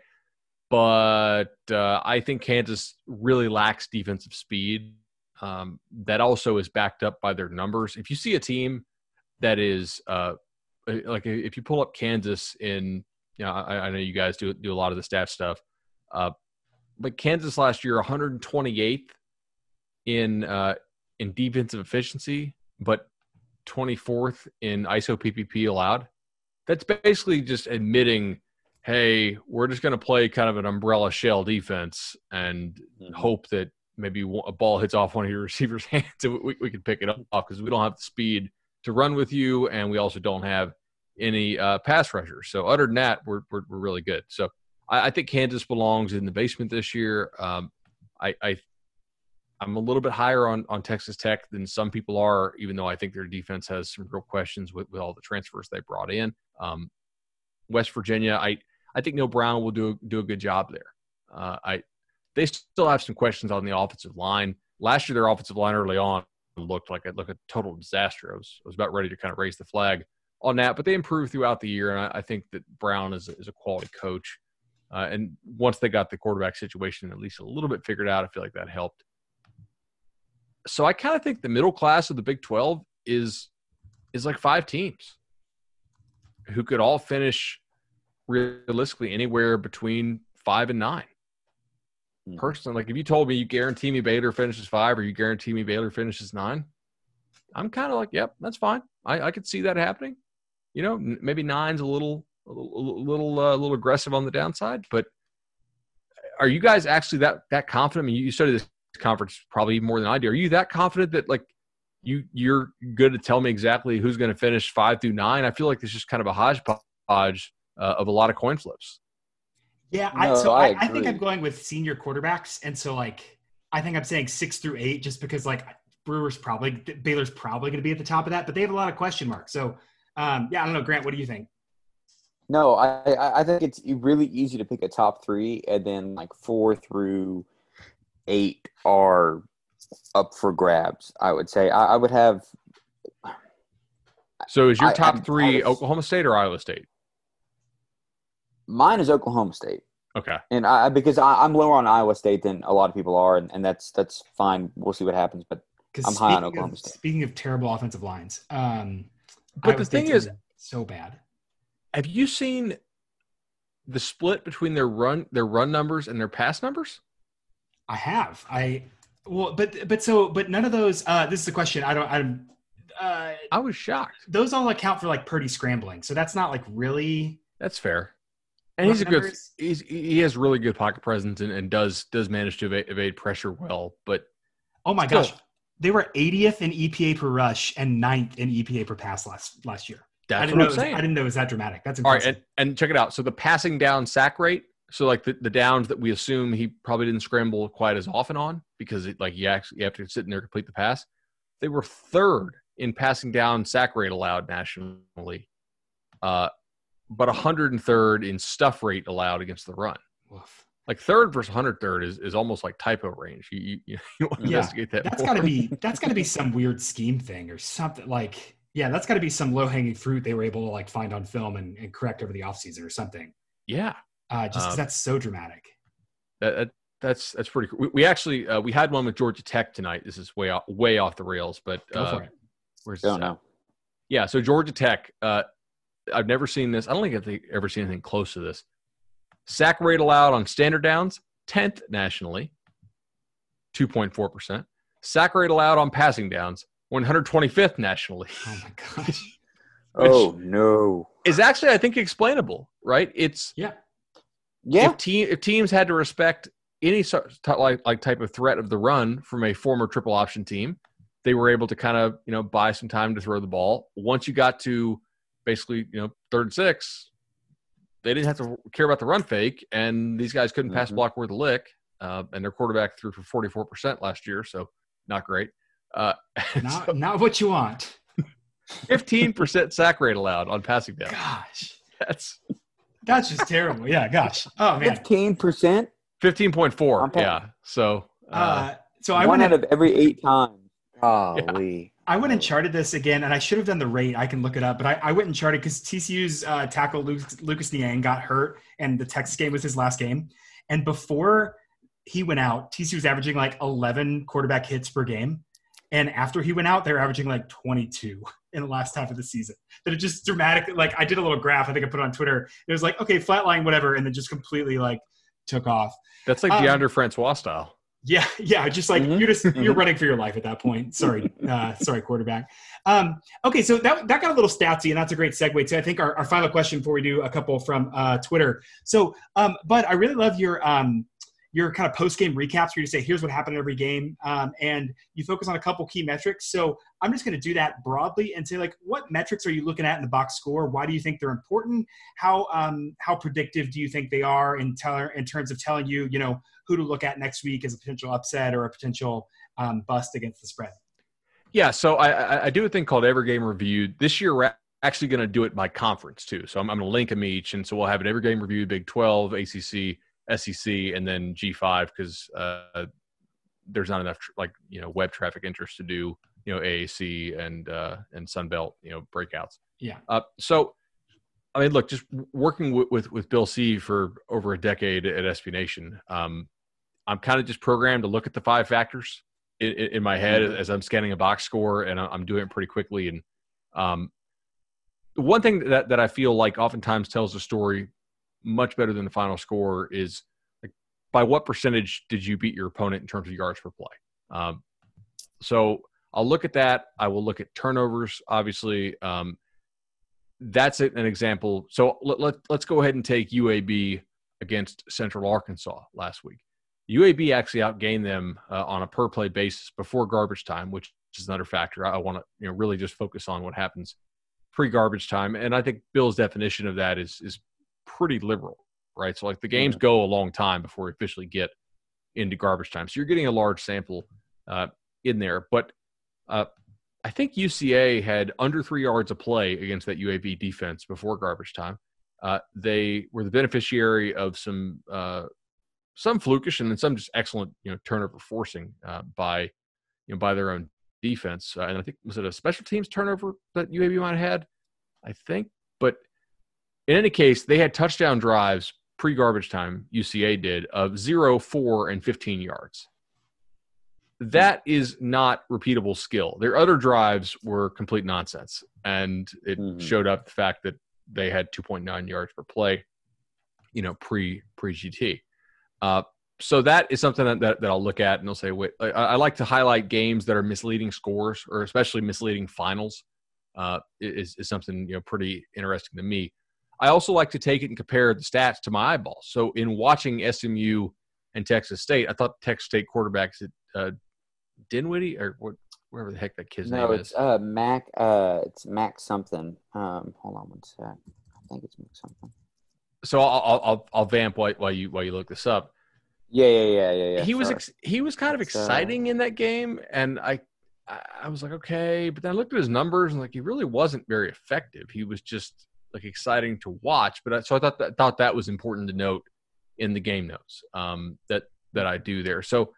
But uh, I think Kansas really lacks defensive speed. Um, that also is backed up by their numbers. If you see a team that is uh, like if you pull up Kansas in, you know, I, I know you guys do do a lot of the stat stuff, uh, but Kansas last year 128th in uh, in defensive efficiency, but 24th in ISO PPP allowed. That's basically just admitting, hey, we're just going to play kind of an umbrella shell defense and Mhm. hope that maybe a ball hits off one of your receivers' hands and we, we can pick it up because we don't have the speed to run with you, and we also don't have any uh, pass rushers. So other than that, we're we're, we're really good. So I, I think Kansas belongs in the basement this year. Um, I, I I'm a little bit higher on on Texas Tech than some people are, even though I think their defense has some real questions with, with all the transfers they brought in. Um, West Virginia, I I think Neal Brown will do do a good job there. Uh, I they still have some questions on the offensive line. Last year, their offensive line early on looked like a like a total disaster. I was I was about ready to kind of raise the flag on that, but they improved throughout the year, and I, I think that Brown is a, is a quality coach. Uh, and once they got the quarterback situation at least a little bit figured out, I feel like that helped. So I kind of think the middle class of the Big Twelve is is like five teams who could all finish realistically anywhere between five and nine. Mhm. Personally, like if you told me you guarantee me Baylor finishes five or you guarantee me Baylor finishes nine, I'm kind of like, yep, that's fine. I, I could see that happening. You know, maybe nine's a little, a little, a little, uh, little aggressive on the downside. But are you guys actually that that confident? I mean, you study this conference probably more than I do. Are you that confident that like you you're good to tell me exactly who's going to finish five through nine? I feel like it's just kind of a hodgepodge uh, of a lot of coin flips. Yeah, I, so I I, I think. I'm going with senior quarterbacks, and so like I think I'm saying six through eight, just because like Brewers probably Baylor's probably going to be at the top of that, but they have a lot of question marks. So um, yeah, I don't know, Grant, what do you think? No, I I- I think it's really easy to pick a top three, and then like four through eight are up for grabs. I would say I, I would have So is your top I'm- three I was- Oklahoma State or Iowa State? mine is Oklahoma State, Okay. and I I- because I, I'm lower on Iowa State than a lot of people are, and, and that's that's fine. We'll see what happens, but 'Cause I'm high on Oklahoma of, State. Speaking of terrible offensive lines, um, But Iowa the thing State's is, so bad. have you seen the split between their run their run numbers and their pass numbers? I have. I well, but but so but none of those. Uh, this is the question. I don't. I'm. Uh, I was shocked. those all account for like Purdy scrambling, so that's not like really. That's fair. And Run he's a good. numbers? He's he has really good pocket presence and, and does does manage to evade, evade pressure well. But Oh my Still. gosh, they were 80th in EPA per rush and 9th in EPA per pass last last year. I that's didn't what know. I'm it was- saying. I didn't know it was that dramatic. That's All right, impressive. and, and check it out. So the passing down sack rate. So like the, the downs that we assume he probably didn't scramble quite as often on because it, like you actually you have to sit in there complete the pass. They were third in passing down sack rate allowed nationally, uh, but 103rd in stuff rate allowed against the run. Woof. Like third versus 103rd is, is almost like typo range. You you, you want to Yeah, investigate that. That's got to be that's got to be some weird scheme thing or something like yeah, that's got to be some low hanging fruit they were able to like find on film and, and correct over the offseason or something. yeah. Uh, just 'cause Um, that's so dramatic. That, that that's that's pretty cool. We, we actually uh, we had one with Georgia Tech tonight. This is way off way off the rails, but Go uh, for it. where's don't this at? know. Yeah, so Georgia Tech. Uh, I've never seen this. I don't think I've ever seen anything close to this. Sack rate allowed on standard downs, tenth nationally, two point four percent. Sack rate allowed on passing downs, one hundred twenty fifth nationally. Oh my gosh. Oh no. Is actually I think explainable, right? It's Yeah. Yeah. if team if teams had to respect any sort like like type of threat of the run from a former triple option team, they were able to kind of you know buy some time to throw the ball. Once you got to basically you know third and six, they didn't have to care about the run fake, and these guys couldn't pass Mhm. block worth a lick. Uh, and their quarterback threw for forty four percent last year, so not great. Uh, Not not what you want. Fifteen percent sack rate allowed on passing down. Gosh. That's That's just terrible. Yeah, gosh. Oh man. Fifteen percent. fifteen point four. Yeah. So uh, Uh, so I One went out of every eight times. Golly. I went and charted this again, and I should have done the rate. I can look it up, but I, I went and charted because TCU's uh, tackle Lucas, Lucas Niang got hurt, and the Texas game was his last game. And before he went out, TCU was averaging like 11 quarterback hits per game, and after he went out, they're averaging like 22 in the last half of the season. That it just dramatically like I did a little graph. I think I put it on Twitter. It was like okay, flatline, whatever, and then just completely like took off. that's like Um, Deondre Francois style. Yeah, yeah, just like Mhm, you're just you're running for your life at that point. Sorry, uh, sorry, quarterback. Um, okay, so that that got a little statsy, and that's a great segue to I think our, our final question before we do a couple from uh, Twitter. So, um, Bud, I really love your um, your kind of post game recaps where you say here's what happened in every game, um, and you focus on a couple key metrics. So I'm just going to do that broadly and say like, what metrics are you looking at in the box score? Why do you think they're important? How um, how predictive do you think they are in tell in terms of telling you you know who to look at next week as a potential upset or a potential um, bust against the spread? Yeah, so I, I, do a thing called Every Game Reviewed. This year, we're actually going to do it by conference too. So I'm, I'm going to link them each, and so we'll have an Every Game Review, Big 12, ACC, SEC, and then G5 because uh, there's not enough tr- like you know web traffic interest to do you know AAC and uh, and Sunbelt you know breakouts. Yeah. Uh, so, I mean, look, just working with, with with Bill C for over a decade at SB Nation, um, I'm kind of just programmed to look at the five factors in, in my head Mhm. as I'm scanning a box score, and I'm doing it pretty quickly. And um, one thing that that I feel like oftentimes tells the story much better than the final score is like by what percentage did you beat your opponent in terms of yards per play. Um, so I'll look at that. I will look at turnovers, obviously. Um, that's an example. So let, let, let's go ahead and take UAB against Central Arkansas last week. UAB actually outgained them uh, on a per play basis before garbage time, which is another factor. I, want to you know really just focus on what happens pre garbage time, and I think Bill's definition of that is is pretty liberal, right? So like the games go a long time before we officially get into garbage time, so you're getting a large sample uh, in there. But uh, I think UCA had under three yards of play against that UAB defense before garbage time. Uh, they were the beneficiary of some uh, some flukish and then some just excellent you know turnover forcing uh, by you know by their own defense. Uh, and I think was it a special teams turnover that UAB might have had, I think. But in any case, they had touchdown drives pre garbage time. UCA did of zero, four, and fifteen yards. That is not repeatable skill. Their other drives were complete nonsense, and it Mhm. showed up the fact that they had 2.9 yards per play, you know, pre pre GT. Uh, so that is something that, that, that I'll look at and they'll say, wait, I, I like to highlight games that are misleading scores or especially misleading finals. Uh, is, is something you know pretty interesting to me. I also like to take it and compare the stats to my eyeballs. So in watching SMU and Texas State, I thought Texas State quarterbacks at uh, Dinwiddie or what, wherever the heck that kid's No, name it's is. uh Mac. Uh, it's Mac something. Um, hold on one sec. I think it's Mac something. so I'll, I'll I'll I'll vamp while, while you while you look this up. Yeah, yeah, yeah, yeah, yeah. he was ex- he was kind of It's, uh, exciting in that game, and I I I was like okay, but then I looked at his numbers and like he really wasn't very effective. He was just like exciting to watch, but I, so I thought that thought that was important to note in the game notes um, that that I do there. So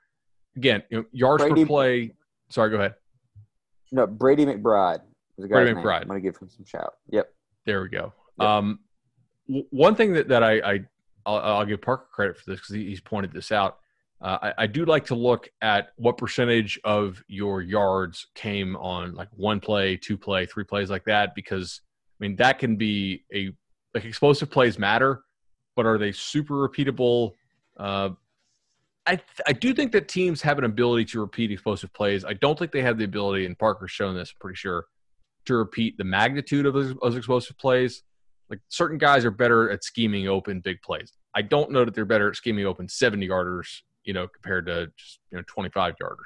again, you know, yards Brady- per play. Sorry, go ahead. no Brady McBride. Was the guy's Brady name. McBride. I'm gonna give him some shout. Yep. There we go. Yep. Um, w- one thing that, that I, I I'll, I'll give Parker credit for this because he, he's pointed this out. Uh, I, I do like to look at what percentage of your yards came on like one play, two play, three plays like that because mean that can be a like explosive plays matter, but are they super repeatable? Uh, I I do think that teams have an ability to repeat explosive plays. I don't think they have the ability, and Parker's shown this. I'm pretty sure to repeat the magnitude of those, those explosive plays. Like certain guys are better at scheming open big plays. I don't know that they're better at scheming open 70 yarders, you know, compared to just, you know, 25 yarders.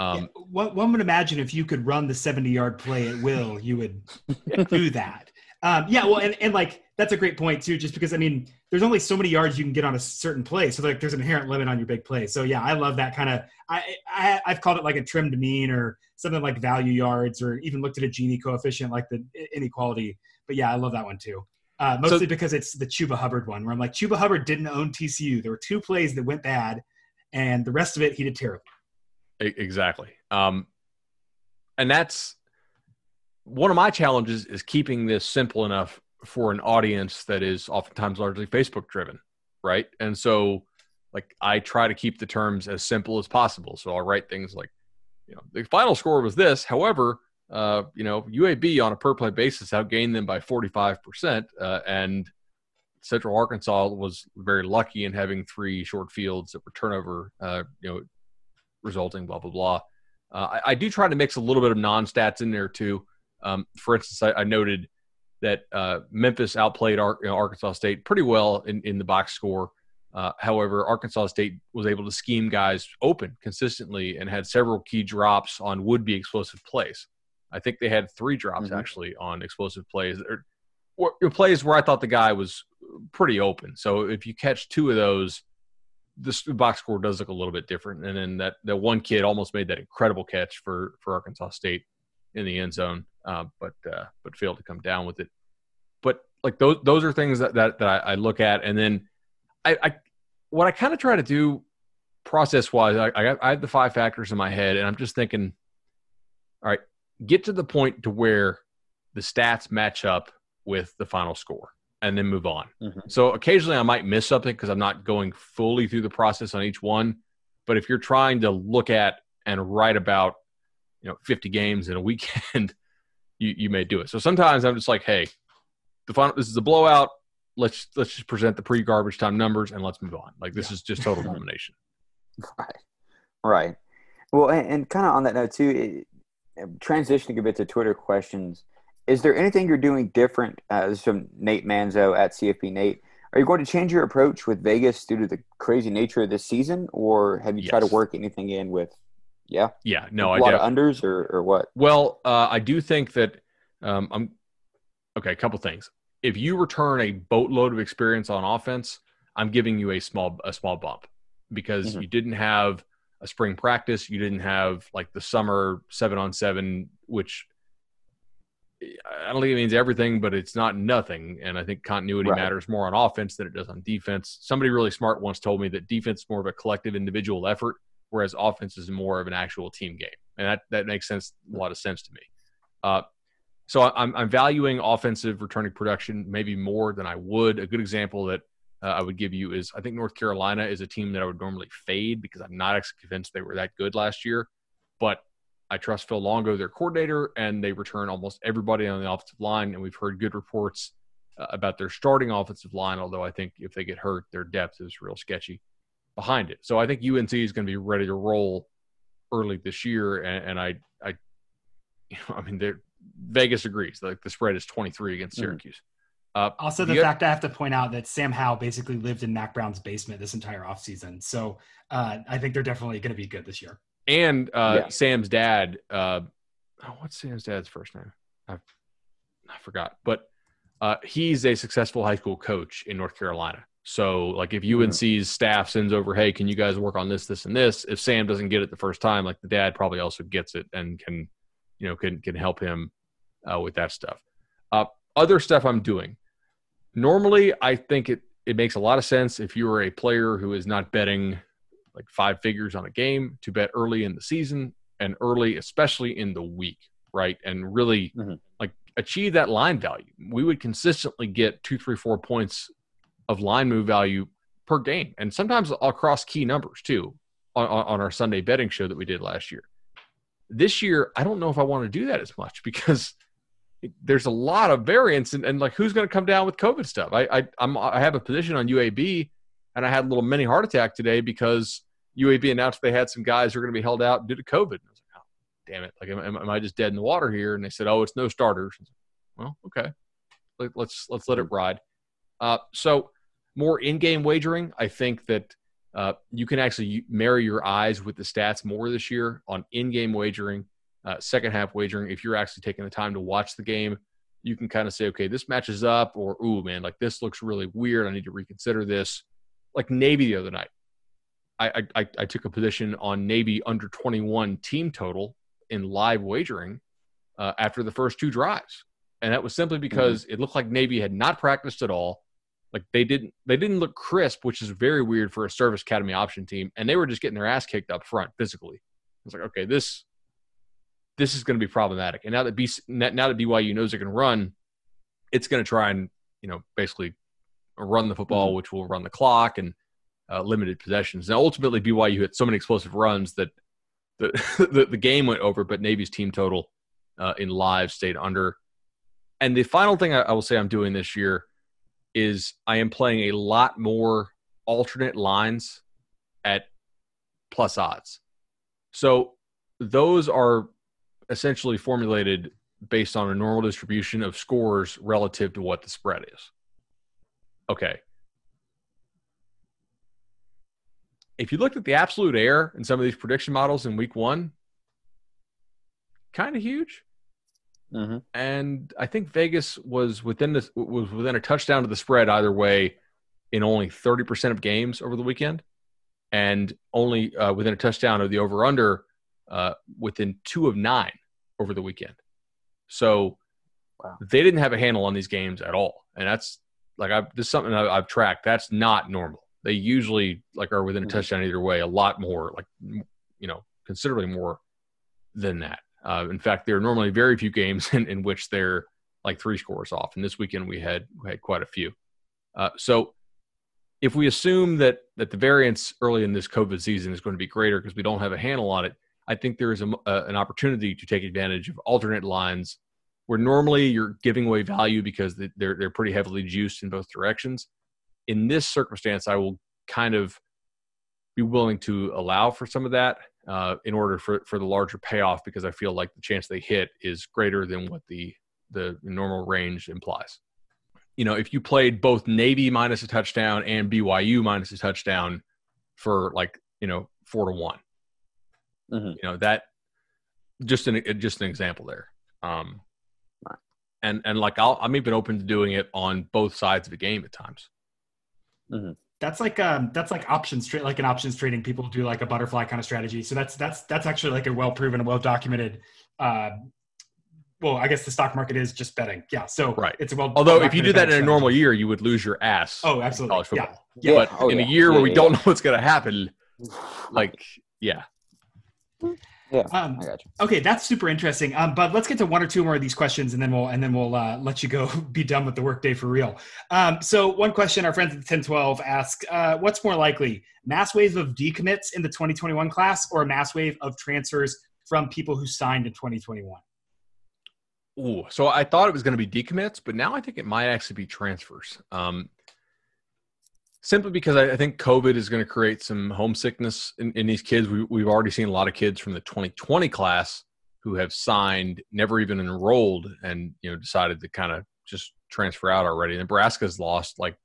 Um, Yeah, one, one would imagine if you could run the 70 yard play at will, you would do that. Um, yeah, well, and, and like that's a great point too, just because I mean, there's only so many yards you can get on a certain play, so like there's an inherent limit on your big play. So yeah, I love that kind of. I, I I've called it like a trimmed mean or something like value yards, or even looked at a Gini coefficient like the inequality. But yeah, I love that one too. Uh, mostly because it's the Chuba Hubbard one, where I'm like, Chuba Hubbard didn't own TCU. There were two plays that went bad, and the rest of it he did terrible. Exactly. Um, and that's one of my challenges is keeping this simple enough for an audience that is oftentimes largely Facebook driven, right? And so, like, I try to keep the terms as simple as possible. So I'll write things like, you know, the final score was this. However, uh, you know, UAB on a per play basis outgained them by 45%. Uh, and Central Arkansas was very lucky in having three short fields that were turnover, uh, you know, resulting blah blah blah. Uh, I, I, do try to mix a little bit of non-stats in there too. Um, for instance, I, I noted that uh, Memphis outplayed Ar- Arkansas State pretty well in, in the box score. Uh, however, Arkansas State was able to scheme guys open consistently and had several key drops on would-be explosive plays. I think they had three drops mm-hmm. actually on explosive plays, or, or, plays where I thought the guy was pretty open. So if you catch two of those, the box score does look a little bit different. And then that that one kid almost made that incredible catch for for Arkansas State in the end zone, uh, but uh, but failed to come down with it. But like those those are things that that, that I, I look at, and then I, I what I kind of try to do process wise, I, I, I have the five factors in my head, and I'm just thinking, all right, get to the point to where the stats match up with the final score and then move on. Mm-hmm. So occasionally I might miss something because I'm not going fully through the process on each one. But if you're trying to look at and write about, you know, 50 games in a weekend, you, you may do it. So sometimes I'm just like, hey, the final this is a blowout. Let's let's just present the pre garbage time numbers and let's move on. Like this yeah. is just total domination. Right. Right. Well, and, and kind of on that note too, it, transitioning a bit to Twitter questions is there anything you're doing different? Uh, this is from Nate Manzo at CFP Nate. Are you going to change your approach with Vegas due to the crazy nature of this season, or have you yes. tried to work anything in with? Yeah, yeah, no, a I lot def- of unders or or what? Well, uh, I do think that um, I'm okay. A couple things. If you return a boatload of experience on offense, I'm giving you a small a small bump because mm-hmm. you didn't have a spring practice, you didn't have like the summer seven on seven, which I don't think it means everything, but it's not nothing. And I think continuity right. matters more on offense than it does on defense. Somebody really smart once told me that defense is more of a collective individual effort, whereas offense is more of an actual team game. And that, that makes sense, a lot of sense to me. Uh, so I'm, I'm valuing offensive returning production maybe more than I would. A good example that uh, I would give you is I think North Carolina is a team that I would normally fade because I'm not actually convinced they were that good last year. But I trust Phil Longo, their coordinator, and they return almost everybody on the offensive line. And we've heard good reports uh, about their starting offensive line, although I think if they get hurt, their depth is real sketchy behind it. So I think UNC is going to be ready to roll early this year. And, and I, I, you know, I mean, Vegas agrees. Like the spread is 23 against mm-hmm. Syracuse. Mm-hmm. Uh, also, the, fact I have to point out that Sam Howell basically lived in Mack Brown's basement this entire offseason. So uh, I think they're definitely going to be good this year and uh, yeah. Sam's dad. Uh, oh, what's Sam's dad's first name? I, I forgot, but uh, he's a successful high school coach in North Carolina. So, like, if UNC's mm-hmm. staff sends over, "Hey, can you guys work on this, this, and this?" If Sam doesn't get it the first time, like the dad probably also gets it and can, you know, can can help him uh, with that stuff. Uh, other stuff I'm doing. Normally, I think it it makes a lot of sense if you are a player who is not betting like five figures on a game to bet early in the season and early, especially in the week, right? And really mm-hmm. like achieve that line value. We would consistently get two, three, four points of line move value per game, and sometimes across key numbers too on, on our Sunday betting show that we did last year. This year, I don't know if I want to do that as much because there's a lot of variance and, and like who's going to come down with COVID stuff. I, I I'm I have a position on UAB and I had a little mini heart attack today because UAB announced they had some guys who are going to be held out due to COVID. And I was like, oh, damn it. Like, am, am I just dead in the water here? And they said, oh, it's no starters. Like, well, okay. Let, let's, let's let it ride. Uh, so more in-game wagering. I think that uh, you can actually marry your eyes with the stats more this year on in-game wagering, uh, second half wagering. If you're actually taking the time to watch the game, you can kind of say, okay, this matches up, or ooh, man, like this looks really weird. I need to reconsider this like Navy the other night. I, I, I took a position on Navy under 21 team total in live wagering uh, after the first two drives, and that was simply mm-hmm. because mm-hmm. it looked like Navy had not practiced at all. Like they didn't they didn't look crisp, which is very weird for a service academy option team, and they were just getting their ass kicked up front physically. I was like, okay, this this is going to be problematic. And now that B, now that BYU knows it can run, it's going to try and you know basically run the football, mm-hmm. which will run the clock and uh, limited possessions. Now, ultimately, BYU hit so many explosive runs that the the, the game went over, but Navy's team total uh, in live stayed under. And the final thing I, I will say I'm doing this year, is I am playing a lot more alternate lines at plus odds. So those are essentially formulated based on a normal distribution of scores relative to what the spread is. Okay. If you looked at the absolute error in some of these prediction models in week one, kind of huge. Mm-hmm. And I think Vegas was within the was within a touchdown to the spread either way in only 30% of games over the weekend and only uh, within a touchdown of the over under uh, within two of nine over the weekend. So wow. they didn't have a handle on these games at all. And that's like, I've, this is something I've, I've tracked. That's not normal. They usually like are within a mm-hmm. touchdown either way, a lot more, like, you know, considerably more than that. Uh, in fact, there are normally very few games in, in which they're like three scores off. And this weekend we had, we had quite a few. Uh, so if we assume that that the variance early in this COVID season is going to be greater because we don't have a handle on it, I think there is a, a, an opportunity to take advantage of alternate lines where normally you're giving away value because they're they're pretty heavily juiced in both directions. In this circumstance, I will kind of be willing to allow for some of that uh, in order for for the larger payoff because I feel like the chance they hit is greater than what the the normal range implies you know, if you played both Navy minus a touchdown and BYU minus a touchdown for like, you know, four to one, mm-hmm. you know, that just an, just an example there. Um, and, and like, I'll, I'm even open to doing it on both sides of the game at times. Mm-hmm. That's like um that's like options trade like an options trading. People do like a butterfly kind of strategy. So that's that's that's actually like a well proven and well documented uh, well, I guess the stock market is just betting. Yeah. So right. it's a well. Although if you do that in a normal year, you would lose your ass. Oh, absolutely. College football. Yeah. yeah. But oh, in yeah. a year yeah, where we don't know what's going to happen, like, yeah. Yeah, um, I got you. Okay, that's super interesting. Um, but let's get to one or two more of these questions, and then we'll and then we'll uh, let you go be done with the workday for real. Um, so one question our friends at the ten twelve ask: uh, What's more likely, mass wave of decommits in the twenty twenty one class, or a mass wave of transfers from people who signed in twenty twenty one? Ooh, so I thought it was going to be decommits, but now I think it might actually be transfers. Um, simply because I, think COVID is going to create some homesickness in, in these kids. We, we've already seen a lot of kids from the 2020 class who have signed, never even enrolled, and you know decided to kind of just transfer out already. Nebraska's lost like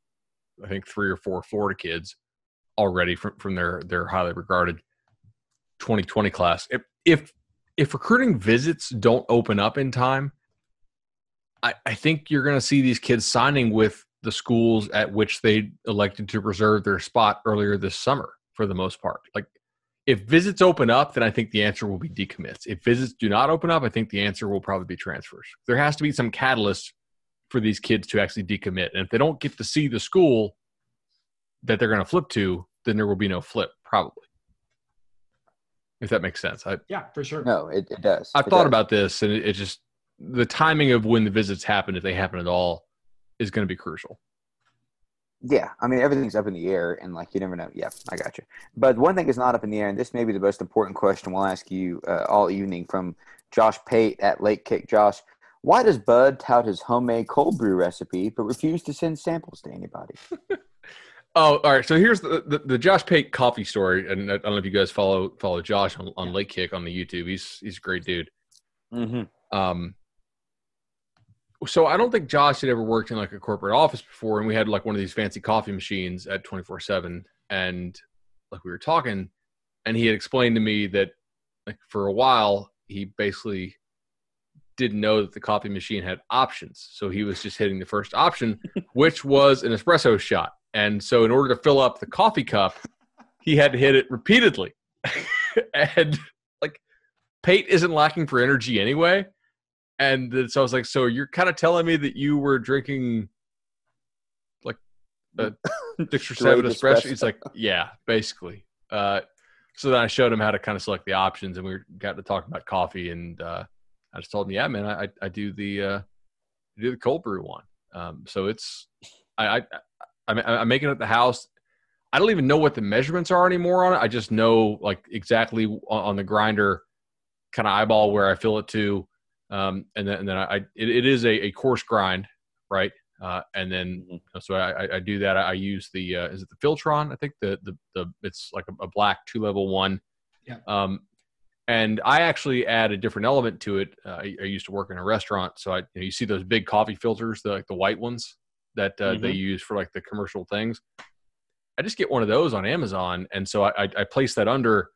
I think three or four Florida kids already from from their their highly regarded 2020 class. If if if recruiting visits don't open up in time, I, I think you're going to see these kids signing with the schools at which they elected to reserve their spot earlier this summer for the most part. Like, if visits open up, then I think the answer will be decommits. If visits do not open up, I think the answer will probably be transfers. There has to be some catalyst for these kids to actually decommit. And if they don't get to see the school that they're going to flip to, then there will be no flip, probably if that makes sense. I, yeah, for sure. No, it, it does. I've it thought does. about this, and it, it, just the timing of when the visits happen, if they happen at all, is going to be crucial. Yeah, I mean everything's up in the air, and like you never know. Yeah, I got you. But one thing is not up in the air, and this may be the most important question we'll ask you uh, all evening from Josh Pate at Late Kick. Josh, why does Bud tout his homemade cold brew recipe but refuse to send samples to anybody? Oh, all right. So here's the, the, the Josh Pate coffee story, and I don't know if you guys follow follow Josh on, on Late Kick on the YouTube. He's he's a great dude. Mm-hmm. Um. So I don't think Josh had ever worked in like a corporate office before, and we had like one of these fancy coffee machines at twenty four seven, and like we were talking, and he had explained to me that like for a while he basically didn't know that the coffee machine had options, so he was just hitting the first option, which was an espresso shot and so, in order to fill up the coffee cup, he had to hit it repeatedly. and like, Pate isn't lacking for energy anyway. And so I was like, so you're kind of telling me that you were drinking like a six or seven espresso? He's like, yeah, basically. Uh, so then I showed him how to kind of select the options, and we got to talking about coffee. And uh, I just told him, yeah, man, I, I do the uh, I do the cold brew one. Um, so it's I, I I'm, I'm making it at the house. I don't even know what the measurements are anymore on it. I just know like exactly on, the grinder, kind of eyeball where I fill it to, um, and then and then I it, it is a, a coarse grind, right? uh, and then mm-hmm. so I, I, do that. I use the uh, is it the Filtron? I think the the, the it's like a, a black two level one. Yeah. Um, and I actually add a different element to it. Uh, I, I, used to work in a restaurant, so I you, know, you see those big coffee filters, the, like the white ones that uh, mm-hmm. they use for like the commercial things. I just get one of those on Amazon, and so I, I place that under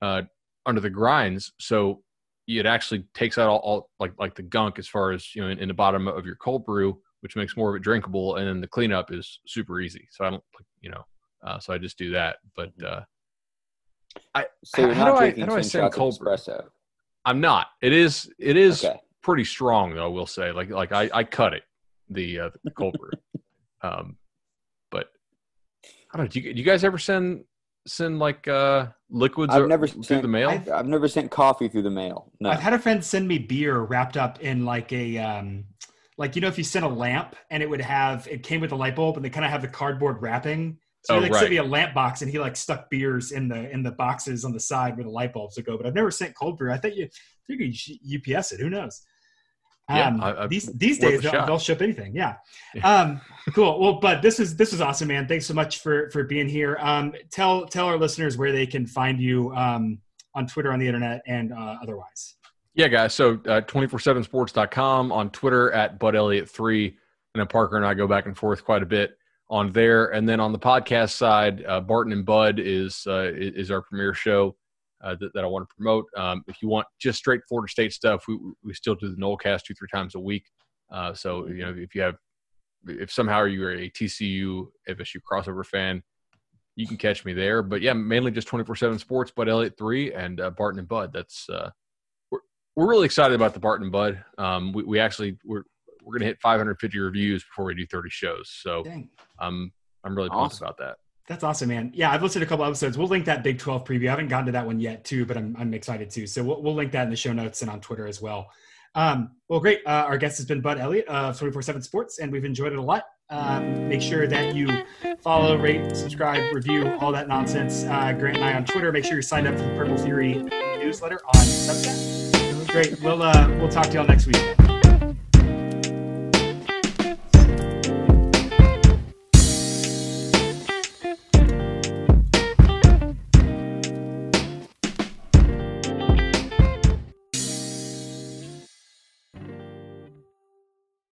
uh, under the grinds, so it actually takes out all, all, like like the gunk as far as you know in, in, the bottom of your cold brew, which makes more of it drinkable, and then the cleanup is super easy. So I don't you know, uh, so I just do that. But mm-hmm. uh, I so you're how, not drinking I, how do I say cold espresso? I'm not. It is it is okay. pretty strong though. I will say like like I, I cut it the uh, the cold brew. um, but I don't know. Do you, do you guys ever send send like uh liquids I've never through sent, the mail? I've, I've, never sent coffee through the mail. No. I've had a friend send me beer wrapped up in like a um like you know if you sent a lamp and it would have it came with a light bulb and they kind of have the cardboard wrapping so oh, he like right. sent me a lamp box and he like stuck beers in the in the boxes on the side where the light bulbs would go. But I've never sent cold brew. I thought you figure you could UPS it. Who knows? Um, yeah, I, I, these these days they'll, they'll, ship anything. Yeah. Um, cool. Well, but this is this is awesome, man. Thanks so much for for being here. Um, tell tell our listeners where they can find you um, on Twitter, on the internet, and uh, otherwise. Yeah, guys. So uh, 247sports.com on Twitter at Bud Elliott three, and then Parker and I go back and forth quite a bit on there. And then on the podcast side, uh, Barton and Bud is uh, is our premier show uh, that, that, I want to promote. Um, if you want just straight Florida State stuff, we we still do the Nolecast two three times a week. Uh, so you know if you have if somehow you're a TCU FSU crossover fan, you can catch me there. But yeah, mainly just twenty four seven sports. Bud Elliott three and uh, Barton and Bud. That's uh, we're we're really excited about the Barton and Bud. Um, we we actually we're we're going to hit 550 reviews before we do 30 shows. So I'm I'm really pumped about that. That's awesome, man. Yeah, I've listened to a couple episodes. We'll link that Big 12 preview. I haven't gotten to that one yet, too, but I'm, I'm excited too. So we'll, we'll link that in the show notes and on Twitter as well. Um, well, great. Uh, our guest has been Bud Elliott of 24 7 Sports, and we've enjoyed it a lot. Um, make sure that you follow, rate, subscribe, review, all that nonsense. Uh, Grant and I on Twitter. Make sure you're signed up for the Purple Fury newsletter on Substack. Great. We'll, uh, we'll talk to y'all next week.